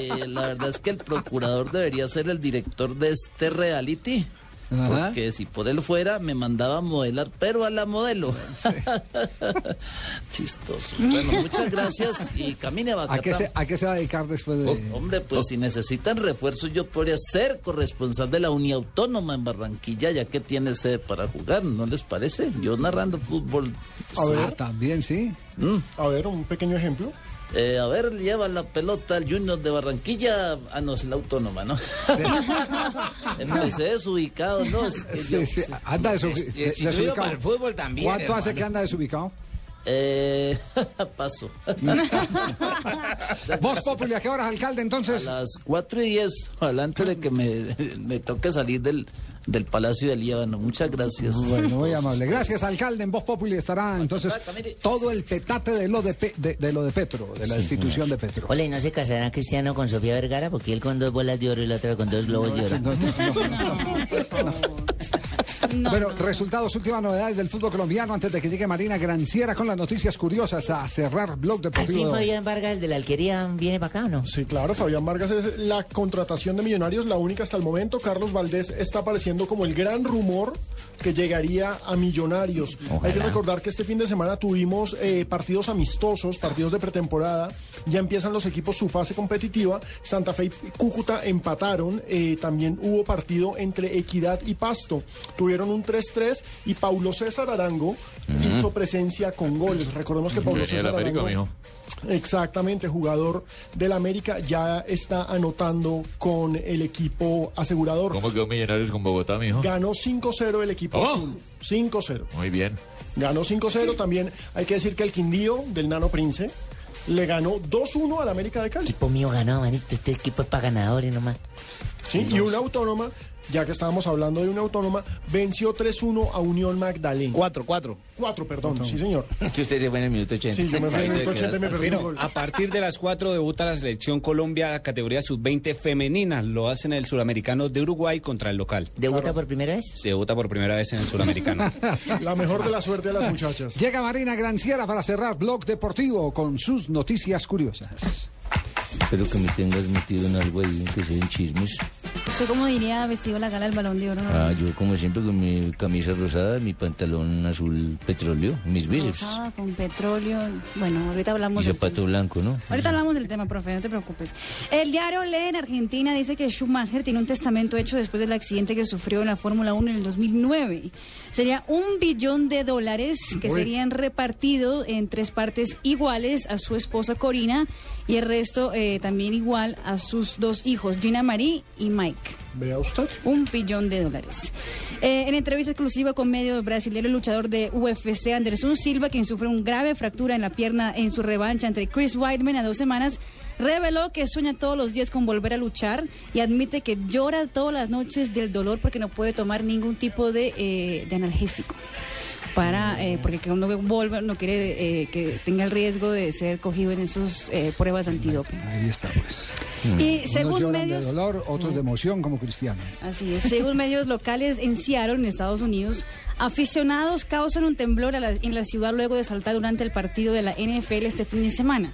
Eh, la verdad es que el procurador debería ser el director de este reality. Ajá. Porque si por él fuera, me mandaba a modelar, pero a la modelo. Chistoso. Bueno, muchas gracias y camine a ¿A qué, se, ¿A qué se va a dedicar después de.? Oh, hombre, pues si necesitan refuerzos, yo podría ser corresponsal de la Uniautónoma en Barranquilla, ya que tiene sede para jugar, ¿no les parece? Yo narrando fútbol. A ver. también, sí. A ver, un pequeño ejemplo. Eh, a ver, lleva la pelota al Junior de Barranquilla. Ah, no, es la autónoma, ¿no? Empecé desubicado, ¿no? Es que Sí, yo- sí, anda desubicado. para el fútbol también, ¿Cuánto hace hermano. que anda desubicado? Eh, paso. Voz Populi, ¿a qué horas, alcalde, entonces? A las 4 y 10, adelante de que me, me toque salir del, del Palacio del Líbano. Muchas gracias. Bueno, muy amable. Gracias, alcalde. En Voz Populi estará entonces todo el petate de lo de, Pe- de, de lo de Petro, de la Sí, institución de Petro. Hola, ¿y no se casará Cristiano con Sofía Vergara? Porque él con dos bolas de oro y la otra con dos globos de oro. Bueno, resultados, últimas novedades del fútbol colombiano antes de que llegue Marina Granciera con las noticias curiosas a cerrar Blog ¿Al Deportivo. fin de hoy. Fabián Vargas, el de la alquería, viene para acá o no? Sí, claro, Fabián Vargas es la contratación de Millonarios, la única hasta el momento. Carlos Valdés está apareciendo como el gran rumor que llegaría a Millonarios. Hay que recordar que este fin de semana tuvimos eh, partidos amistosos, partidos de pretemporada. Ya empiezan los equipos su fase competitiva. Santa Fe y Cúcuta empataron. eh, también hubo partido entre Equidad y Pasto. Tuvieron un 3-3 y Paulo César Arango hizo presencia con goles. Recordemos que Paulo Venía César América, Arango... mijo. Exactamente, jugador del América ya está anotando con el equipo asegurador. ¿Cómo quedó Millonarios con Bogotá, mijo? Ganó 5-0 el equipo Oh. azul. 5-0. Muy bien. Ganó 5-0. También hay que decir que el Quindío del Nano Prince le ganó 2-1 al América de Cali. equipo mío ganó, manito. Este equipo es para ganadores nomás. Sí, y una autónoma, ya que estábamos hablando de una autónoma, venció 3-1 a Unión Magdalena. 4, 4. 4, perdón, sí señor. Que usted se fue en el minuto 80. Sí, yo me fui en el minuto 80 y me perdí Bueno, a partir de las 4 debuta la selección Colombia categoría sub-20 femenina. Lo hace en el suramericano de Uruguay contra el local. ¿Debuta por primera vez? Se debuta por primera vez en el suramericano. La mejor de la suerte de las muchachas. Llega Marina Granciera para cerrar Blog Deportivo con sus noticias curiosas. Espero que me tengas metido en algo ahí, que sean chismes. ¿Usted cómo diría vestido la gala del balón de oro? Ah, yo como siempre con mi camisa rosada, mi pantalón azul petróleo, mis bíceps. Rosada, con petróleo. Bueno, ahorita hablamos Y del zapato blanco, ¿no? Ahorita hablamos del tema, profe, no te preocupes. El diario Lee en Argentina dice que Schumacher tiene un testamento hecho después del accidente que sufrió en la Fórmula 1 en el 2009. Sería un billón de dólares que Uy. serían repartidos en tres partes iguales a su esposa Corina y el resto eh, también igual a sus dos hijos, Gina Marie y Mike. Vea usted. Un billón de dólares. Eh, en entrevista exclusiva con medio brasileño, el luchador de UFC, Anderson Silva, quien sufre una grave fractura en la pierna en su revancha entre Chris Weidman a dos semanas, reveló que sueña todos los días con volver a luchar y admite que llora todas las noches del dolor porque no puede tomar ningún tipo de, eh, de analgésico. Para, eh, porque cuando vuelva no quiere eh, que tenga el riesgo de ser cogido en esas pruebas antidoping. Ahí está, pues. Y Unos según medios- de dolor, otros de emoción, como Cristiano. Así es. Según medios locales en Seattle, en Estados Unidos, aficionados causan un temblor a la- en la ciudad luego de saltar durante el partido de la NFL este fin de semana.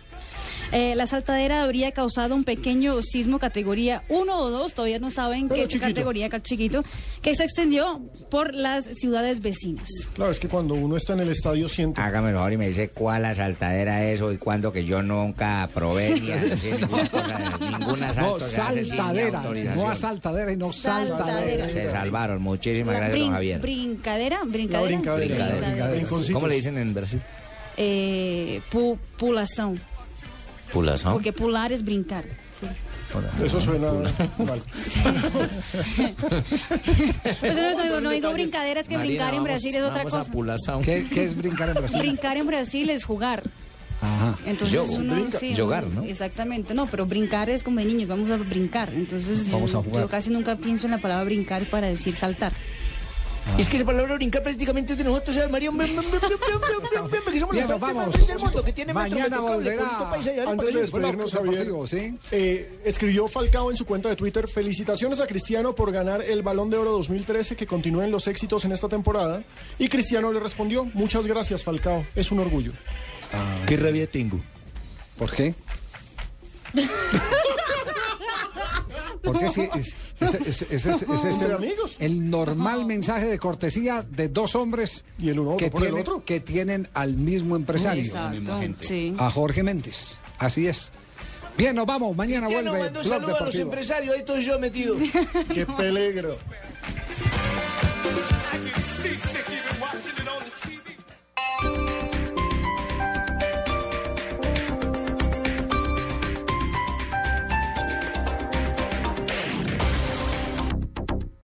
Eh, la saltadera habría causado un pequeño sismo categoría 1 o 2, todavía no saben Pero qué chiquito. categoría, ca- chiquito, que se extendió por las ciudades vecinas. Claro, es que cuando uno está en el estadio siente. Hágame el favor y me dice cuál asaltadera es o y cuándo que yo nunca probé ni ninguna cosa, ningún asalto No, saltadera. No asaltadera y no saltadera. Se salvaron. Muchísimas La gracias, don Javier. brincadera, brincadera. ¿Cómo le dicen en Brasil? Eh, pu- pulación, Porque pular es brincar. Eso suena mal. Pues no, digo, no digo brincadera, es que brincar en Brasil es otra cosa. ¿Qué, qué es brincar en Brasil? Brincar en Brasil es jugar. Ajá. Entonces Yogo. uno, Brinca- sí, yogar, ¿no? Exactamente, no, pero brincar es como de niños, vamos a brincar. Entonces Vamos yo, a jugar. yo casi nunca pienso en la palabra brincar para decir saltar. Es que esa palabra brincar prácticamente es de nosotros, ¿sabes, María? Que somos Bien, más vamos. del mundo, que tiene metro, Mañana metro cable, volverá. bonito país allá, Antes de despedirnos, Javier, eh, escribió Falcao en su cuenta de Twitter, felicitaciones a Cristiano por ganar el Balón de Oro 2013, que continúen los éxitos en esta temporada. Y Cristiano le respondió, muchas gracias Falcao, es un orgullo. Qué rabia tengo. ¿Por qué? Porque es- ese, es Entre el, el normal mensaje de cortesía de dos hombres Y el uno que, por el tienen, otro. que tienen al mismo empresario, Exacto, sí. a Jorge Méndez. Así es. Bien, nos vamos. Mañana vuelve mandó Blog saludos a los empresarios, ahí estoy yo metido. ¡Qué peligro!